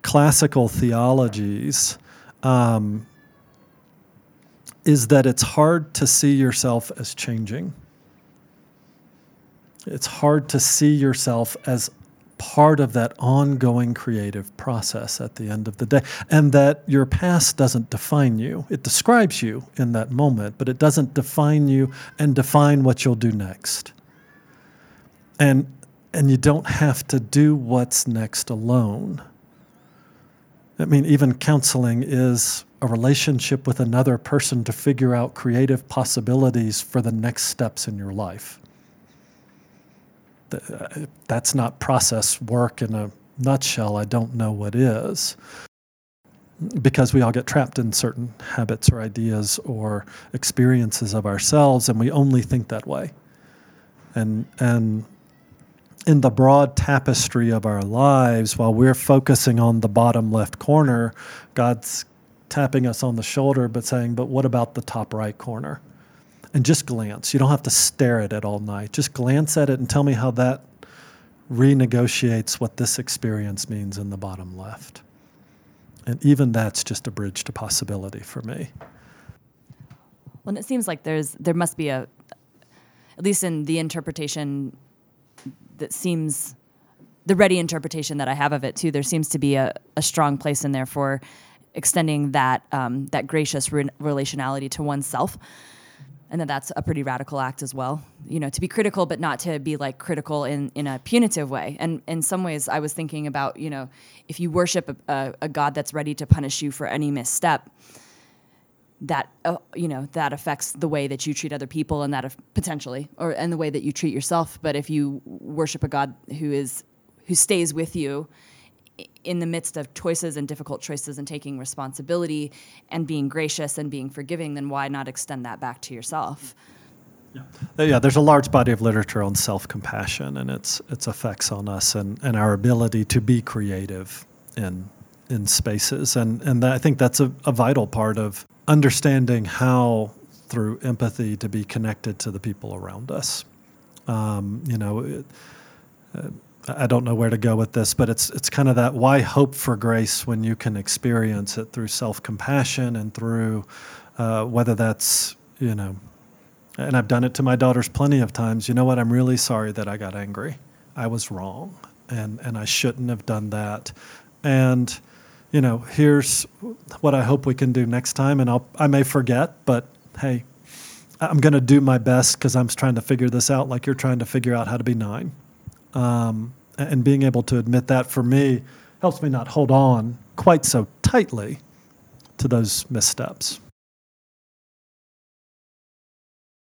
classical theologies um, is that it's hard to see yourself as changing. It's hard to see yourself as part of that ongoing creative process at the end of the day. And that your past doesn't define you. It describes you in that moment, but it doesn't define you and define what you'll do next. And and you don't have to do what's next alone. I mean, even counseling is a relationship with another person to figure out creative possibilities for the next steps in your life. That's not process work in a nutshell. I don't know what is. Because we all get trapped in certain habits or ideas or experiences of ourselves, and we only think that way. And, and in the broad tapestry of our lives, while we're focusing on the bottom left corner, God's tapping us on the shoulder, but saying, But what about the top right corner? And just glance. You don't have to stare at it all night. Just glance at it and tell me how that renegotiates what this experience means in the bottom left. And even that's just a bridge to possibility for me. Well, and it seems like there's there must be a, at least in the interpretation that seems the ready interpretation that I have of it too. There seems to be a, a strong place in there for extending that um, that gracious re- relationality to oneself and that that's a pretty radical act as well you know to be critical but not to be like critical in in a punitive way. And in some ways i was thinking about you know if you worship a, a, a god that's ready to punish you for any misstep that uh, you know that affects the way that you treat other people and that af- potentially or and the way that you treat yourself. But if you worship a god who is who stays with you in the midst of choices and difficult choices and taking responsibility and being gracious and being forgiving, then why not extend that back to yourself? Yeah. yeah, there's a large body of literature on self-compassion and its its effects on us and, and our ability to be creative in in spaces, and and I think that's a, a vital part of understanding how through empathy to be connected to the people around us. Um, you know. It, uh, I don't know where to go with this, but it's it's kind of that why hope for grace when you can experience it through self compassion and through uh, whether that's you know, and I've done it to my daughters plenty of times. You know what? I'm really sorry that I got angry. I was wrong, and and I shouldn't have done that. And you know, here's what I hope we can do next time. And I'll I may forget, but hey, I'm going to do my best because I'm trying to figure this out, like you're trying to figure out how to be nine. Um, and being able to admit that for me helps me not hold on quite so tightly to those missteps.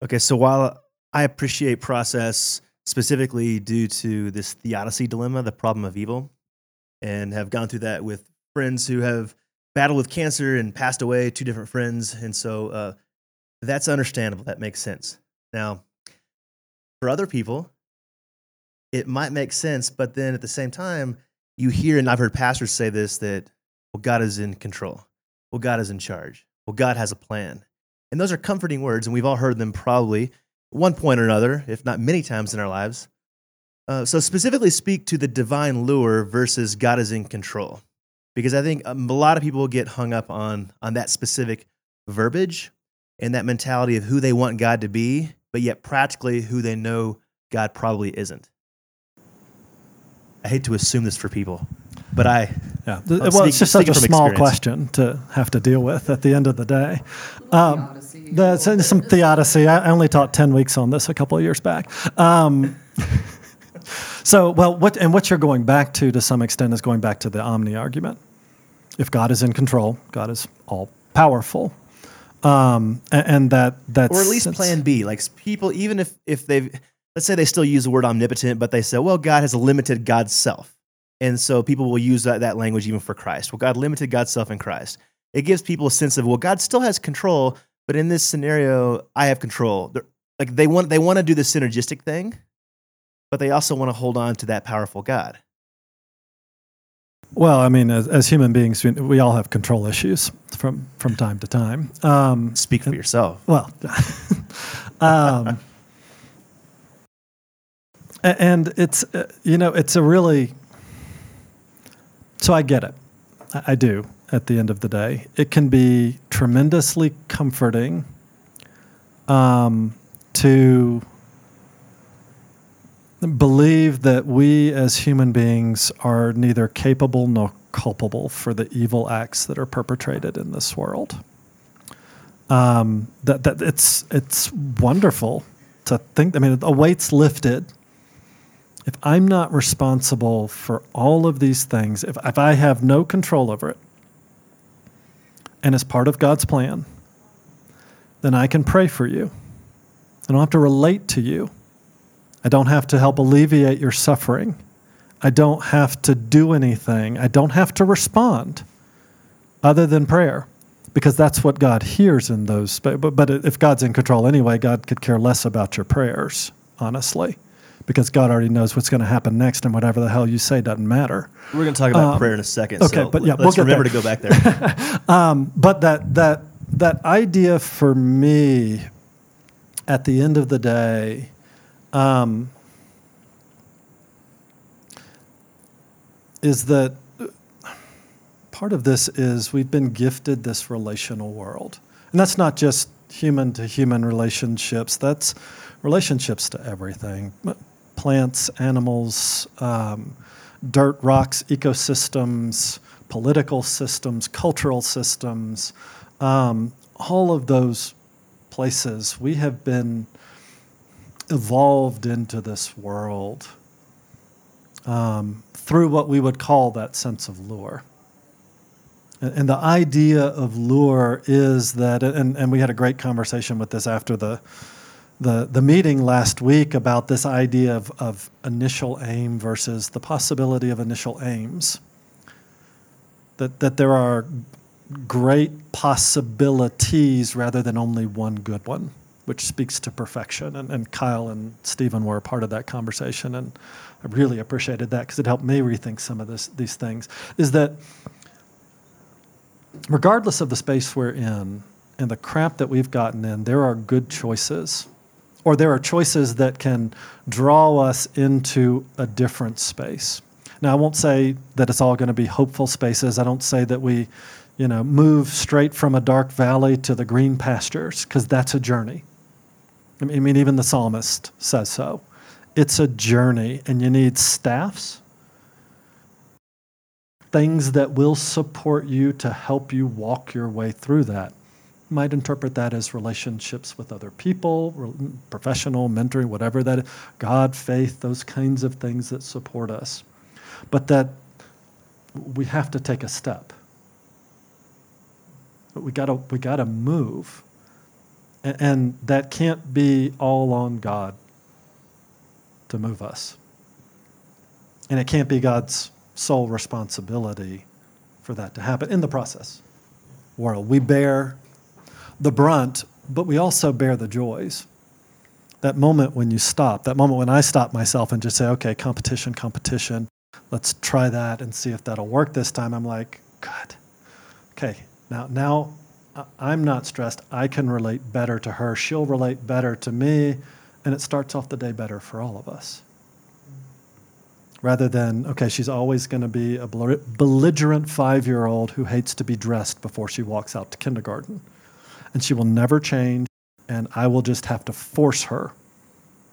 Okay, so while I appreciate process specifically due to this theodicy dilemma, the problem of evil, and have gone through that with friends who have battled with cancer and passed away, two different friends. And so uh, that's understandable. That makes sense. Now, for other people, it might make sense, but then at the same time, you hear, and I've heard pastors say this that, well, God is in control. Well, God is in charge. Well, God has a plan. And those are comforting words, and we've all heard them probably one point or another, if not many times in our lives. Uh, so, specifically, speak to the divine lure versus God is in control. Because I think um, a lot of people get hung up on, on that specific verbiage and that mentality of who they want God to be, but yet practically who they know God probably isn't. I hate to assume this for people, but I. Yeah, I'm well, it's just such a small experience. question to have to deal with at the end of the day. Um, that's some theodicy. I only taught ten weeks on this a couple of years back. Um, so, well, what and what you're going back to to some extent is going back to the omni argument. If God is in control, God is all powerful, um, and, and, that that's or at least Plan B. Like people, even if if they've let's say they still use the word omnipotent, but they say, well, God has limited God's self. And so people will use that, that language even for Christ. Well, God limited God's self in Christ. It gives people a sense of, well, God still has control, but in this scenario, I have control. They're, like they want, they want to do the synergistic thing, but they also want to hold on to that powerful God. Well, I mean, as, as human beings, we all have control issues from from time to time. Um, Speak for and, yourself. Well, um, and it's uh, you know it's a really so I get it. I do at the end of the day. It can be tremendously comforting um, to believe that we as human beings are neither capable nor culpable for the evil acts that are perpetrated in this world. Um, that that it's it's wonderful to think. I mean, a weight's lifted if I'm not responsible for all of these things, if, if I have no control over it, and it's part of God's plan, then I can pray for you. I don't have to relate to you. I don't have to help alleviate your suffering. I don't have to do anything. I don't have to respond other than prayer because that's what God hears in those. But, but if God's in control anyway, God could care less about your prayers, honestly because God already knows what's going to happen next, and whatever the hell you say doesn't matter. We're going to talk about um, prayer in a second. Okay, so but yeah, let's we'll remember to go back there. um, but that that that idea for me, at the end of the day, um, is that part of this is we've been gifted this relational world, and that's not just human to human relationships. That's relationships to everything plants, animals, um, dirt, rocks, ecosystems, political systems, cultural systems, um, all of those places, we have been evolved into this world um, through what we would call that sense of lure. And, the idea of lure is that, and, and we had a great conversation with this after the, the, the meeting last week about this idea of, of initial aim versus the possibility of initial aims. That, that there are great possibilities rather than only one good one, which speaks to perfection. And, and Kyle and Stephen were a part of that conversation, and I really appreciated that because it helped me rethink some of this, these things. Is that regardless of the space we're in and the crap that we've gotten in, there are good choices. Or there are choices that can draw us into a different space. Now, I won't say that it's all going to be hopeful spaces. I don't say that we, you know, move straight from a dark valley to the green pastures, because that's a journey. I mean, even the psalmist says so. It's a journey, and you need staffs, things that will support you to help you walk your way through that. Might interpret that as relationships with other people, professional, mentoring, whatever that is, God, faith, those kinds of things that support us. But that we have to take a step. But we gotta we gotta move. And, and that can't be all on God to move us. And it can't be God's sole responsibility for that to happen in the process world. We bear the brunt, but we also bear the joys. That moment when you stop, that moment when I stop myself and just say, okay, competition, competition, let's try that and see if that'll work this time. I'm like, good. Okay, now, now I'm not stressed. I can relate better to her. She'll relate better to me. And it starts off the day better for all of us rather than, okay, she's always going to be a belligerent five year old who hates to be dressed before she walks out to kindergarten. And she will never change, and I will just have to force her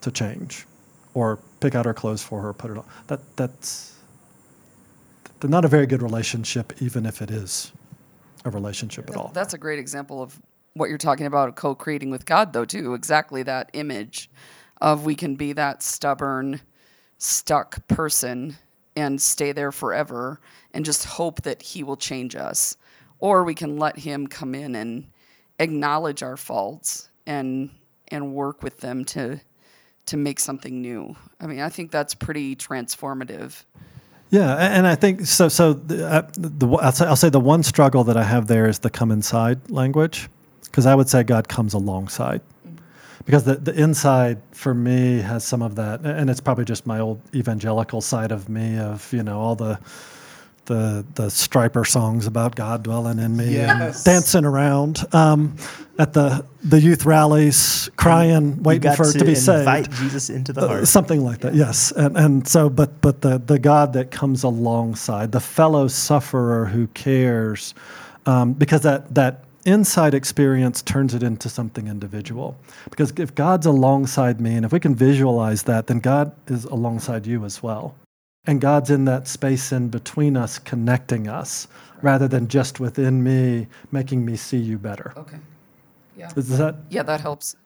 to change or pick out her clothes for her, put it on. That, that's not a very good relationship, even if it is a relationship at all. That's a great example of what you're talking about co creating with God, though, too. Exactly that image of we can be that stubborn stuck person and stay there forever and just hope that he will change us. Or we can let him come in and acknowledge our faults and and work with them to to make something new. I mean, I think that's pretty transformative. Yeah, and I think so. So the, uh, the I'll, say, I'll say the one struggle that I have there is the come inside language, because I would say God comes alongside because the, the inside for me has some of that and it's probably just my old evangelical side of me of you know all the the the Stryper songs about God dwelling in me yes. and dancing around um, at the the youth rallies, crying, waiting for to, to be saved. Invite Jesus into the uh, heart, uh, something like that. Yes, and and so, but but the the God that comes alongside, the fellow sufferer who cares, um, because that that inside experience turns it into something individual. Because if God's alongside me, and if we can visualize that, then God is alongside you as well. And God's in that space in between us, connecting us, rather than just within me, making me see you better. Okay. Yeah. Is that? Yeah, that helps.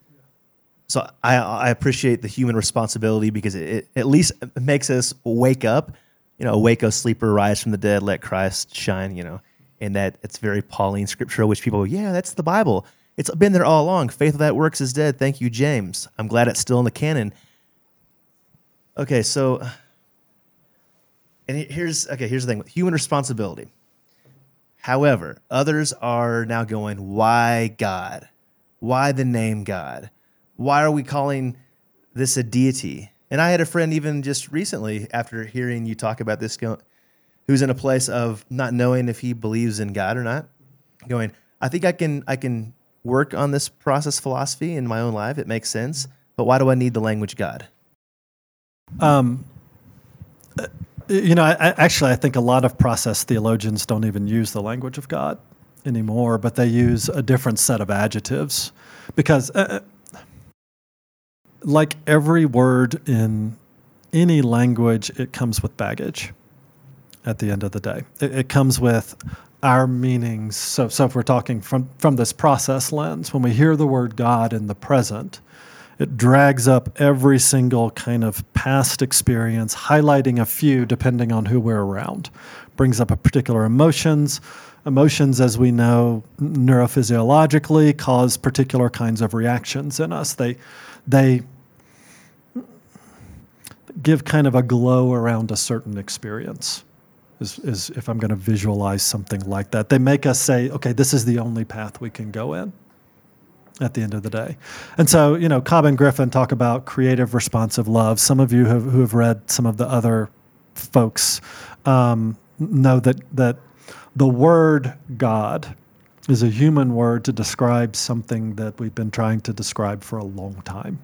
So I, I appreciate the human responsibility because it, it at least makes us wake up. You know, wake, O sleeper, rise from the dead, let Christ shine. You know, and that it's very Pauline scriptural, which people yeah, that's the Bible. It's been there all along. Faith without works is dead. Thank you, James. I'm glad it's still in the canon. Okay, so, and here's okay. Here's the thing: human responsibility. However, others are now going, why God? Why the name God? Why are we calling this a deity? And I had a friend even just recently, after hearing you talk about this, who's in a place of not knowing if he believes in God or not, going, I think I can I can work on this process philosophy in my own life. It makes sense, but why do I need the language God? Um, you know, I, I, actually, I think a lot of process theologians don't even use the language of God anymore, but they use a different set of adjectives because, uh, uh like every word in any language, it comes with baggage at the end of the day. It, it comes with our meanings. So, so if we're talking from, from this process lens, when we hear the word God in the present, it drags up every single kind of past experience, highlighting a few depending on who we're around. Brings up a particular emotions. Emotions, as we know, neurophysiologically cause particular kinds of reactions in us. They, they give kind of a glow around a certain experience. Is, is if I'm going to visualize something like that. They make us say, okay, this is the only path we can go in at the end of the day. And so, you know, Cobb and Griffin talk about creative responsive love. Some of you have, who have read some of the other folks um, know that that the word God is a human word to describe something that we've been trying to describe for a long time.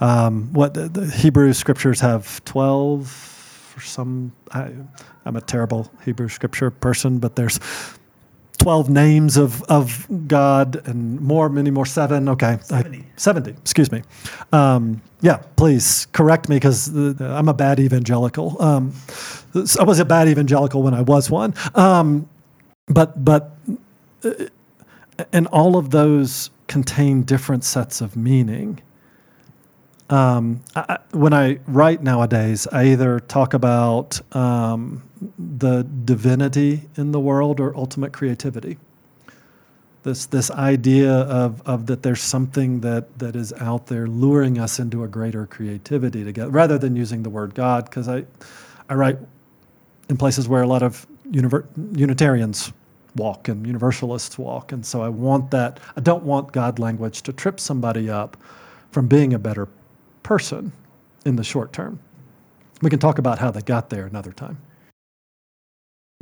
Um, what the, the Hebrew scriptures have twelve or some. I, I'm a terrible Hebrew scripture person, but there's 12 names of, of God and more, many more, seven. Okay. 70. I, 70, excuse me. Um, yeah, please correct me because I'm a bad evangelical. Um, I was a bad evangelical when I was one. Um, but, but, uh, and all of those contain different sets of meaning. Um, I, when I write nowadays, I either talk about um, the divinity in the world or ultimate creativity. This this idea of, of that there's something that, that is out there luring us into a greater creativity together, rather than using the word God, because I I write in places where a lot of univer- Unitarians walk and Universalists walk, and so I want that. I don't want God language to trip somebody up from being a better person in the short term. We can talk about how they got there another time.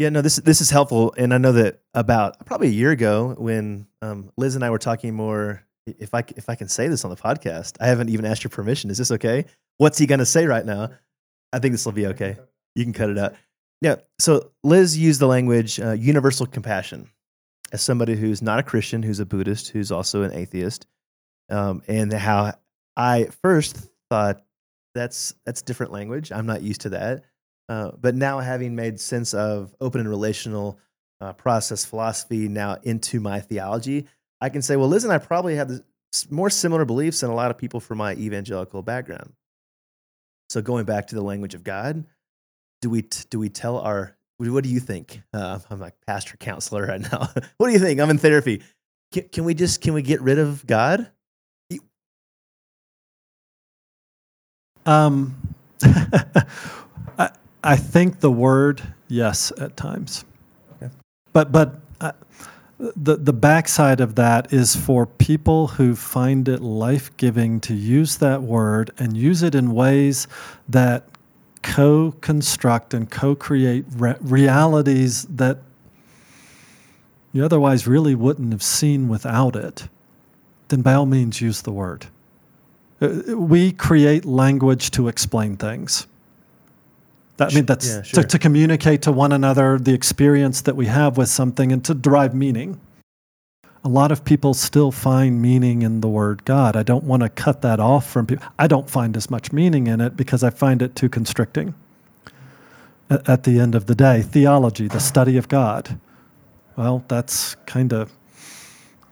Yeah, no, this this is helpful, and I know that about probably a year ago when um, Liz and I were talking more. If I if I can say this on the podcast, I haven't even asked your permission. Is this okay? What's he going to say right now? I think this will be okay. You can cut it out. Yeah. So Liz used the language uh, universal compassion as somebody who's not a Christian, who's a Buddhist, who's also an atheist, um, and how I first thought that's that's different language. I'm not used to that. Uh, but now having made sense of open and relational uh, process philosophy now into my theology, I can say, well, Liz and I probably have more similar beliefs than a lot of people from my evangelical background. So going back to the language of God, do we t- do we tell our what do you think? Uh, I'm like pastor counselor right now. what do you think? I'm in therapy. Can, can we just can we get rid of God? Um, I, think the word yes at times, Okay. but but uh, the the backside of that is for people who find it life giving to use that word and use it in ways that co-construct and co-create re- realities that you otherwise really wouldn't have seen without it. Then by all means use the word. Uh, we create language to explain things. That, I mean, that's Yeah, sure. to, to communicate to one another the experience that we have with something and to derive meaning. A lot of people still find meaning in the word God. I don't want to cut that off from people. I don't find as much meaning in it because I find it too constricting. At, at the end of the day, theology, the study of God, well, that's kind of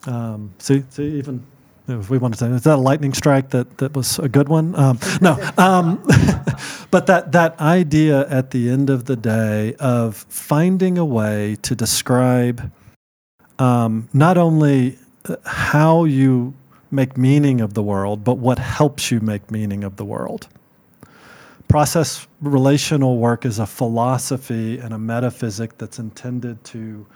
um, see, see, even if we wanted to, is that a lightning strike that, that was a good one? Um, no, um, but that that idea at the end of the day of finding a way to describe um, not only uh, how you make meaning of the world, but what helps you make meaning of the world. Process relational work is a philosophy and a metaphysic that's intended to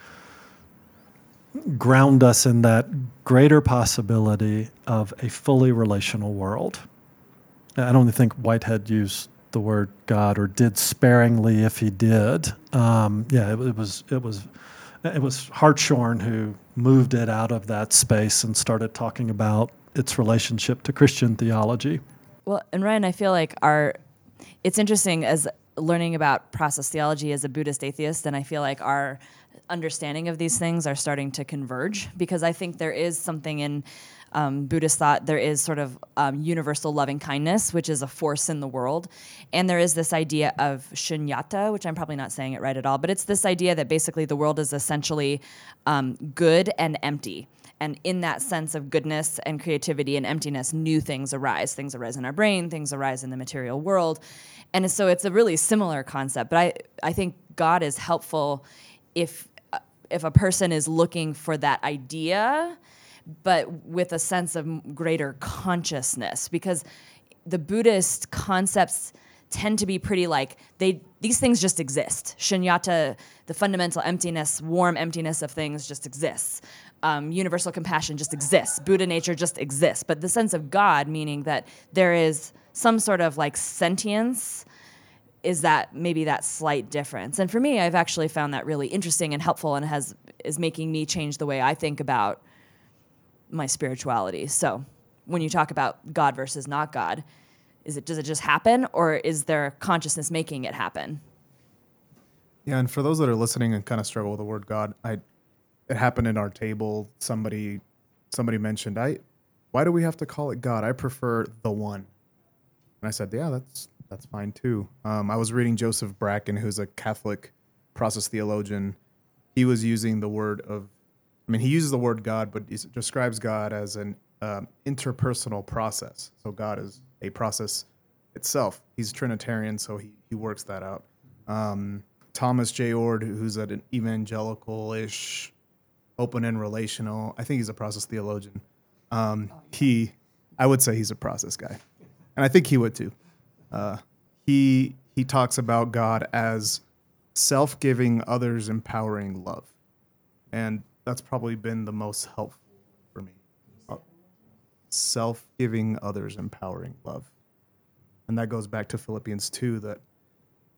ground us in that greater possibility of a fully relational world. I don't think Whitehead used the word God or did sparingly if he did. Um, yeah, it, it was it was it was Hartshorne who moved it out of that space and started talking about its relationship to Christian theology. Well, and Ryan, I feel like our it's interesting as learning about process theology as a Buddhist atheist, and I feel like our understanding of these things are starting to converge because I think there is something in um, Buddhist thought, there is sort of um, universal loving kindness, which is a force in the world. And there is this idea of shunyata, which I'm probably not saying it right at all, but it's this idea that basically the world is essentially um, good and empty. And in that sense of goodness and creativity and emptiness, new things arise. Things arise in our brain, things arise in the material world. And so it's a really similar concept. But I, I think God is helpful if if a person is looking for that idea, but with a sense of greater consciousness, because the Buddhist concepts tend to be pretty like they these things just exist. Shunyata, the fundamental emptiness, warm emptiness of things just exists. Um, universal compassion just exists. Buddha nature just exists. But the sense of God, meaning that there is some sort of like sentience is that maybe that slight difference. And for me, I've actually found that really interesting and helpful and has is making me change the way I think about my spirituality. So, when you talk about God versus not God, is it does it just happen or is there consciousness making it happen? Yeah, and for those that are listening and kind of struggle with the word God, I it happened in our table. Somebody somebody mentioned, I why do we have to call it God? I prefer the one. And I said, yeah, that's that's fine too. Um, I was reading Joseph Bracken, who's a Catholic process theologian. He was using the word of, I mean, he uses the word God, but he describes God as an um, interpersonal process. So God is a process itself. He's Trinitarian, so he, he works that out. Um, Thomas J. Oord, who's an evangelical ish, open and relational, I think he's a process theologian. Um, he, I would say he's a process guy. And I think he would too. Uh, he he talks about God as self-giving, others empowering love, and that's probably been the most helpful for me. Uh, self-giving, others empowering love, and that goes back to Philippians two. That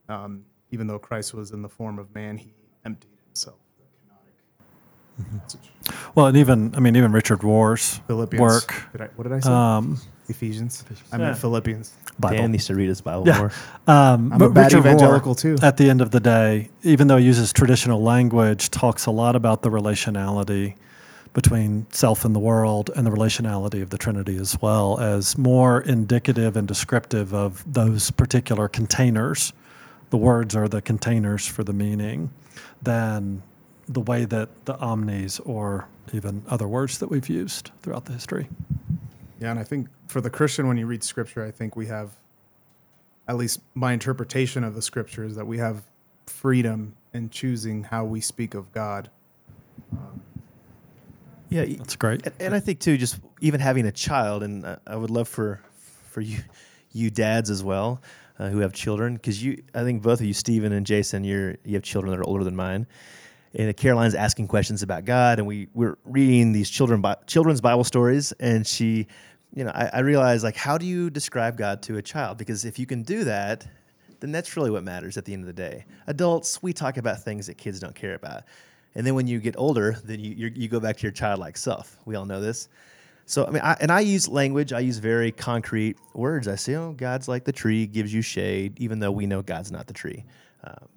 um, even though Christ was in the form of man, he emptied himself. Mm-hmm. Well, and even I mean, even Richard Rohr's Philippians. work. Did I, what did I say? Um, Ephesians. I meant Philippians. Bible. Dan needs to read his Bible Yeah. more. Um, I'm but a bad Richard evangelical Rohr, too. At the end of the day, even though he uses traditional language, talks a lot about the relationality between self and the world and the relationality of the Trinity as well as more indicative and descriptive of those particular containers. The words are the containers for the meaning than the way that the omnis or even other words that we've used throughout the history. Yeah, and I think for the Christian, when you read Scripture, I think we have, at least my interpretation of the Scripture is that we have freedom in choosing how we speak of God. Yeah, That's great. And, and I think too, just even having a child, and uh, I would love for for you you dads as well uh, who have children, because you, I think both of you, Stephen and Jason, you're you have children that are older than mine. And Caroline's asking questions about God, and we we're reading these children Bi- children's Bible stories, and she, you know, I, I realized like, how do you describe God to a child? Because if you can do that, then that's really what matters at the end of the day. Adults, we talk about things that kids don't care about. And then when you get older, then you, you, go back to your childlike self. We all know this. So, I mean, I, and I use language, I use very concrete words. I say, oh, God's like the tree, gives you shade, even though we know God's not the tree. Um,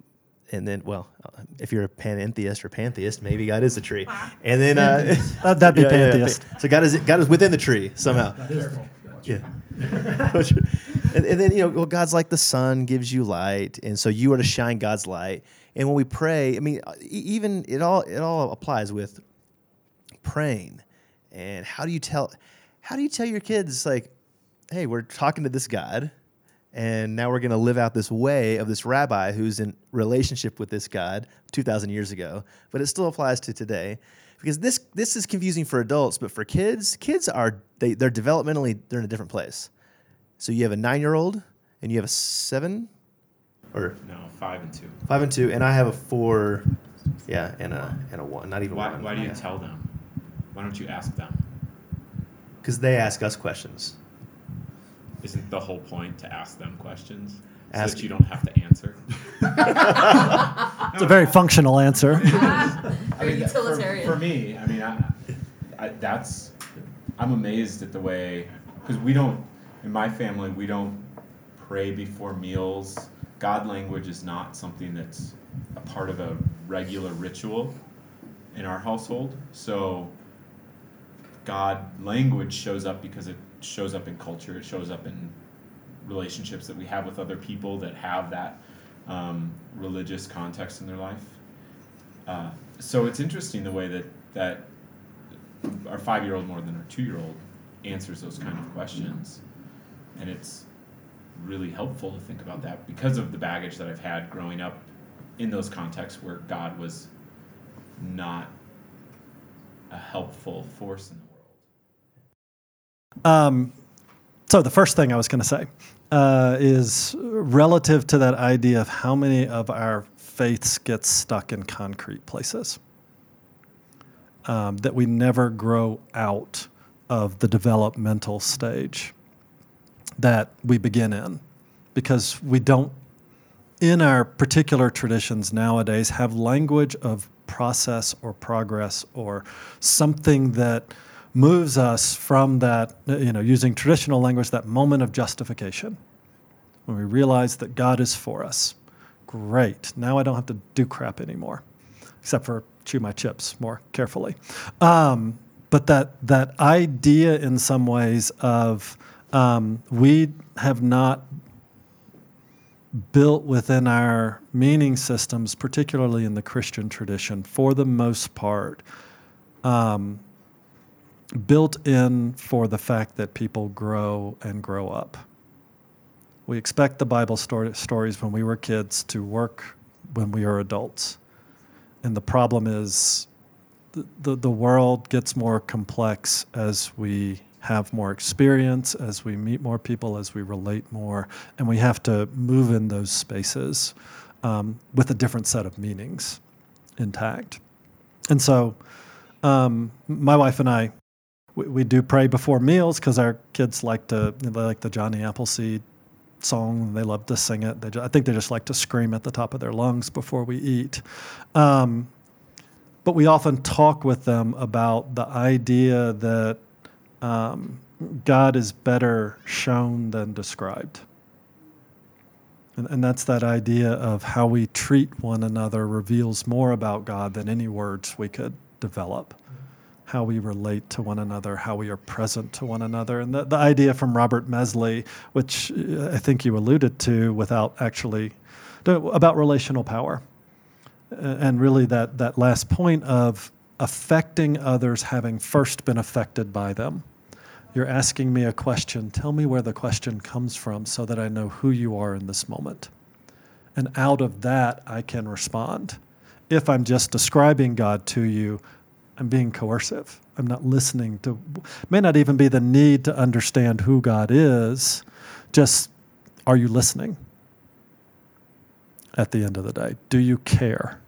and then, well, uh, if you're a panentheist or pantheist, maybe God is a tree. And then, uh, That- that'd be pantheist. So God is God is within the tree somehow. Yeah. and, and then you know, well, God's like the sun gives you light, and so you are to shine God's light. And when we pray, I mean, e- even it all it all applies with praying. And how do you tell how do you tell your kids like, hey, we're talking to this God, and now we're going to live out this way of this rabbi who's in relationship with this God two thousand years ago, but it still applies to today. Because this this is confusing for adults, but for kids, kids are they they're developmentally they're in a different place. So you have a nine year old and you have a seven or No, five and two. five and two, and I have a four, yeah, and a and a one, not even Why, one. why do you tell them? Why don't you ask them? Because they ask us questions. Isn't the whole point to ask them questions so Ask- that you don't have to answer? It's a very functional answer. Very utilitarian. For, for me, I mean, I, I, that's I'm amazed at the way because we don't in my family we don't pray before meals. God language is not something that's a part of a regular ritual in our household. So God language shows up because it shows up in culture, it shows up in relationships that we have with other people that have that um, religious context in their life. Uh, so it's interesting the way that that our five year old more than our two year old answers those kind of questions, and it's really helpful to think about that because of the baggage that I've had growing up in those contexts where God was not a helpful force in. Um, so the first thing I was going to say uh, is relative to that idea of how many of our faiths get stuck in concrete places. Um, that we never grow out of the developmental stage that we begin in because we don't, in our particular traditions nowadays, have language of process or progress or something that moves us from that, you know, using traditional language, that moment of justification when we realize that God is for us. Great. Now I don't have to do crap anymore, except for chew my chips more carefully. Um, but that that idea, in some ways, of um, we have not built within our meaning systems, particularly in the Christian tradition, for the most part, um, built in for the fact that people grow and grow up. We expect the Bible story, stories when we were kids to work when we are adults. And the problem is the, the, the world gets more complex as we have more experience, as we meet more people, as we relate more, and we have to move in those spaces um, with a different set of meanings intact. And so, um, my wife and I, we, we do pray before meals because our kids like to they like the Johnny Appleseed song. They love to sing it. They, I think they just like to scream at the top of their lungs before we eat. Um, but we often talk with them about the idea that um, God is better shown than described. And, and that's that idea of how we treat one another reveals more about God than any words we could develop. How we relate to one another, how we are present to one another. And the, the idea from Robert Mesle, which uh, I think you alluded to without actually, about relational power. And really that, that last point of affecting others having first been affected by them. You're asking me a question. Tell me where the question comes from so that I know who you are in this moment. And out of that, I can respond. If I'm just describing God to you, I'm being coercive. I'm not listening to, may not even be the need to understand who God is. Just, are you listening? At the end of the day, do you care?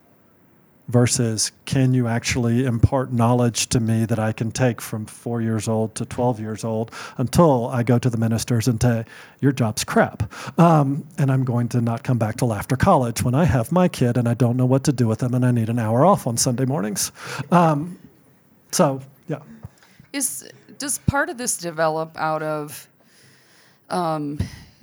versus can you actually impart knowledge to me that I can take from four years old to 12 years old until I go to the ministers and say, Your job's crap. Um, and I'm going to not come back till after college when I have my kid and I don't know what to do with them and I need an hour off on Sunday mornings. Um, so, yeah. Is, does part of this develop out of um,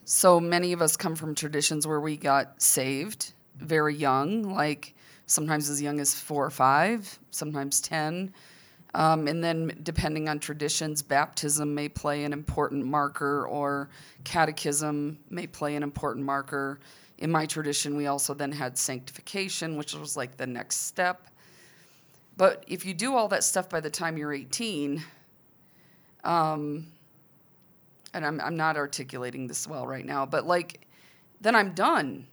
so many of us come from traditions where we got saved very young, like sometimes as young as four or five, sometimes 10. Um, and then, depending on traditions, baptism may play an important marker, or catechism may play an important marker. In my tradition, we also then had sanctification, which was like the next step. But if you do all that stuff by the time you're 18, um, and I'm, I'm not articulating this well right now, but like, then I'm done.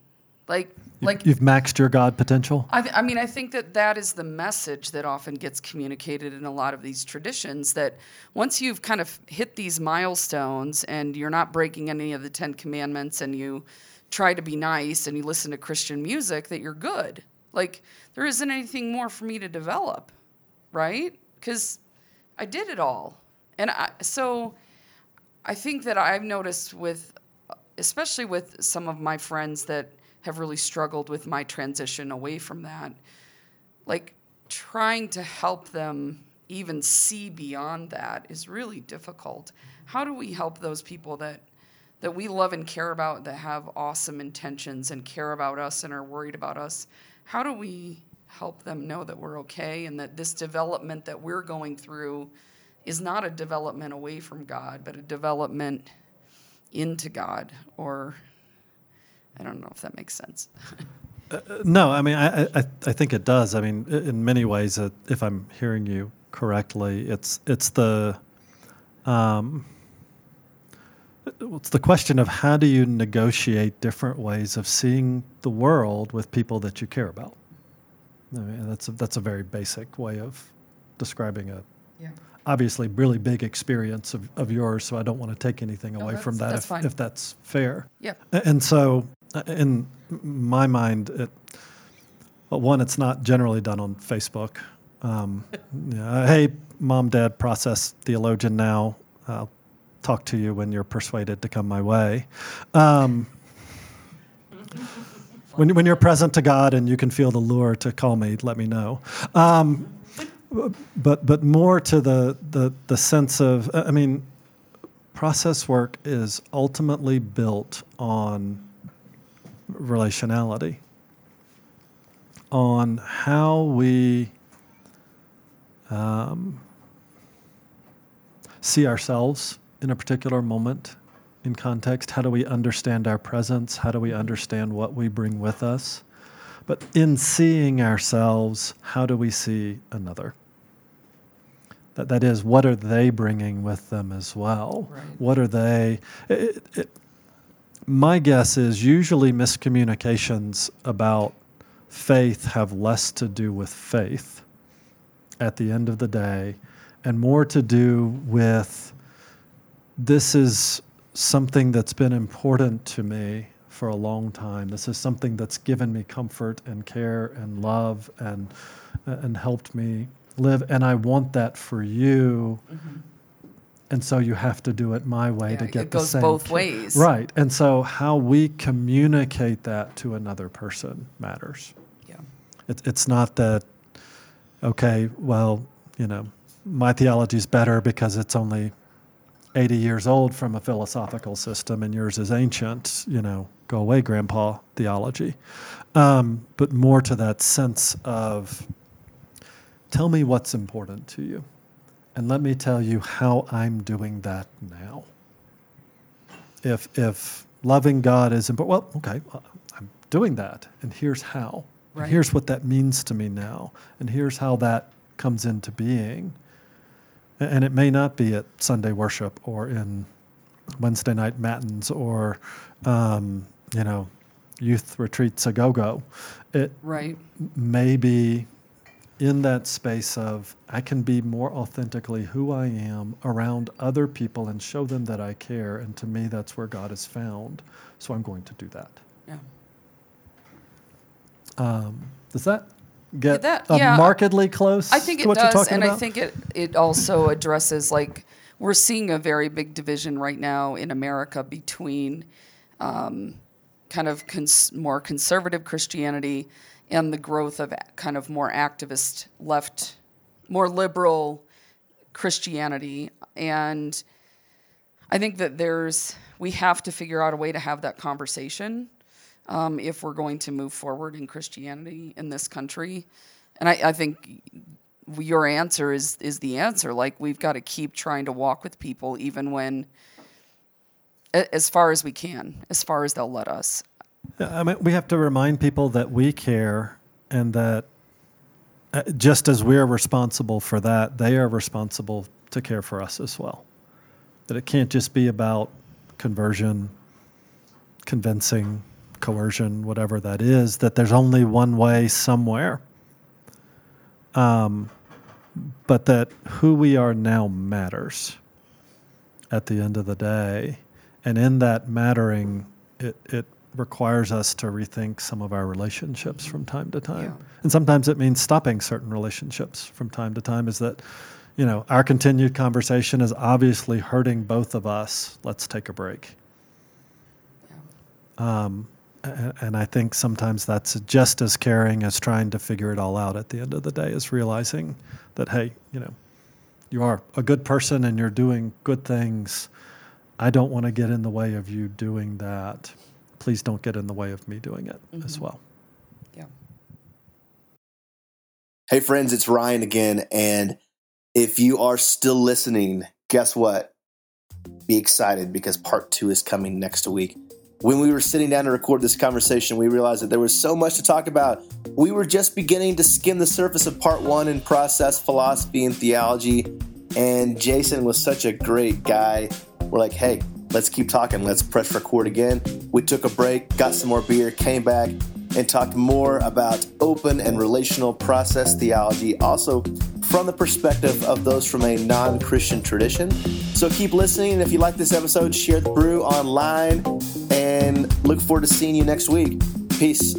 Like, like you've maxed your God potential. I, th- I, mean, I think that that is the message that often gets communicated in a lot of these traditions. That once you've kind of hit these milestones and you're not breaking any of the Ten Commandments, and you try to be nice and you listen to Christian music, that you're good. Like there isn't anything more for me to develop, right? Because I did it all, and I, so I think that I've noticed with, especially with some of my friends that have really struggled with my transition away from that. Like trying to help them even see beyond that is really difficult. How do we help those people that that we love and care about that have awesome intentions and care about us and are worried about us? How do we help them know that we're okay and that this development that we're going through is not a development away from God, but a development into God. Or I don't know if that makes sense. No, I mean, I, I, I think it does. I mean, in many ways, uh, if I'm hearing you correctly, it's it's the um, it's the question of how do you negotiate different ways of seeing the world with people that you care about. I mean, that's a, that's a very basic way of describing a Yeah. obviously really big experience of, of yours. So I don't want to take anything No, away from that that's- if, if that's fair. Yeah. And so, uh, in my mind, it, well, one, it's not generally done on Facebook. Um, yeah, hey, mom, dad, process theologian now. I'll talk to you when you're persuaded to come my way. Um, when, when you're present to God and you can feel the lure to call me, let me know. Um, but but more to the, the the sense of I mean, process work is ultimately built on relationality, on how we um, see ourselves in a particular moment in context. How do we understand our presence? How do we understand what we bring with us? But in seeing ourselves, how do we see another? That, that is, what are they bringing with them as well? Right. What are they? It, it, my guess is usually miscommunications about faith have less to do with faith at the end of the day and more to do with this is something that's been important to me for a long time. This is something that's given me comfort and care and love and and helped me live and I want that for you. Mm-hmm. And so you have to do it my way Yeah, to get it the goes same both ways. Right. And so how we communicate that to another person matters. Yeah. It, it's not that, okay, well, you know, my theology is better because it's only 80 years old from a philosophical system and yours is ancient, you know, go away, grandpa theology. Um, but more to that sense of tell me what's important to you and let me tell you how I'm doing that now. If, if loving God is important, well, okay, I'm doing that, and here's how. And here's what that means to me now, and here's how that comes into being. And it may not be at Sunday worship or in Wednesday night matins or, um, you know, youth retreats a go go. It Right. may be in that space of I can be more authentically who I am around other people and show them that I care. And to me, that's where God is found. So I'm going to do that. Yeah. Um, does that get that- yeah. markedly close I think to it does, talking and about? I think it it also addresses like we're seeing a very big division right now in America between um, kind of cons- more conservative Christianity and the growth of kind of more activist left, more liberal Christianity, and I think that there's we have to figure out a way to have that conversation um, if we're going to move forward in Christianity in this country. And I, I think your answer is is the answer. Like we've got to keep trying to walk with people, even when, as far as we can, as far as they'll let us. I mean, we have to remind people that we care and that uh, just as we're responsible for that, they are responsible to care for us as well. That it can't just be about conversion, convincing, coercion, whatever that is, that there's only one way somewhere. Um, but that who we are now matters at the end of the day. And in that mattering, it, it requires us to rethink some of our relationships from time to time. Yeah. And sometimes it means stopping certain relationships from time to time, is that, you know, our continued conversation is obviously hurting both of us. Let's take a break. Um, and I think sometimes that's just as caring as trying to figure it all out at the end of the day, is realizing that, hey, you know, you are a good person and you're doing good things. I don't want to get in the way of you doing that. Please don't get in the way of me doing it as mm-hmm. well. Yeah. Hey, friends, it's Ryan again. And If you are still listening, guess what? Be excited because part two is coming next week. When we were sitting down to record this conversation, we realized that there was so much to talk about. We were just beginning to skim the surface of part one in process, philosophy, and theology. And Jason was such a great guy. We're like, hey, let's keep talking. Let's press record again. We took a break, got some more beer, came back, and talked more about open and relational process theology, also from the perspective of those from a non Christian tradition. So keep listening. And if you like this episode, share the brew online and look forward to seeing you next week. Peace.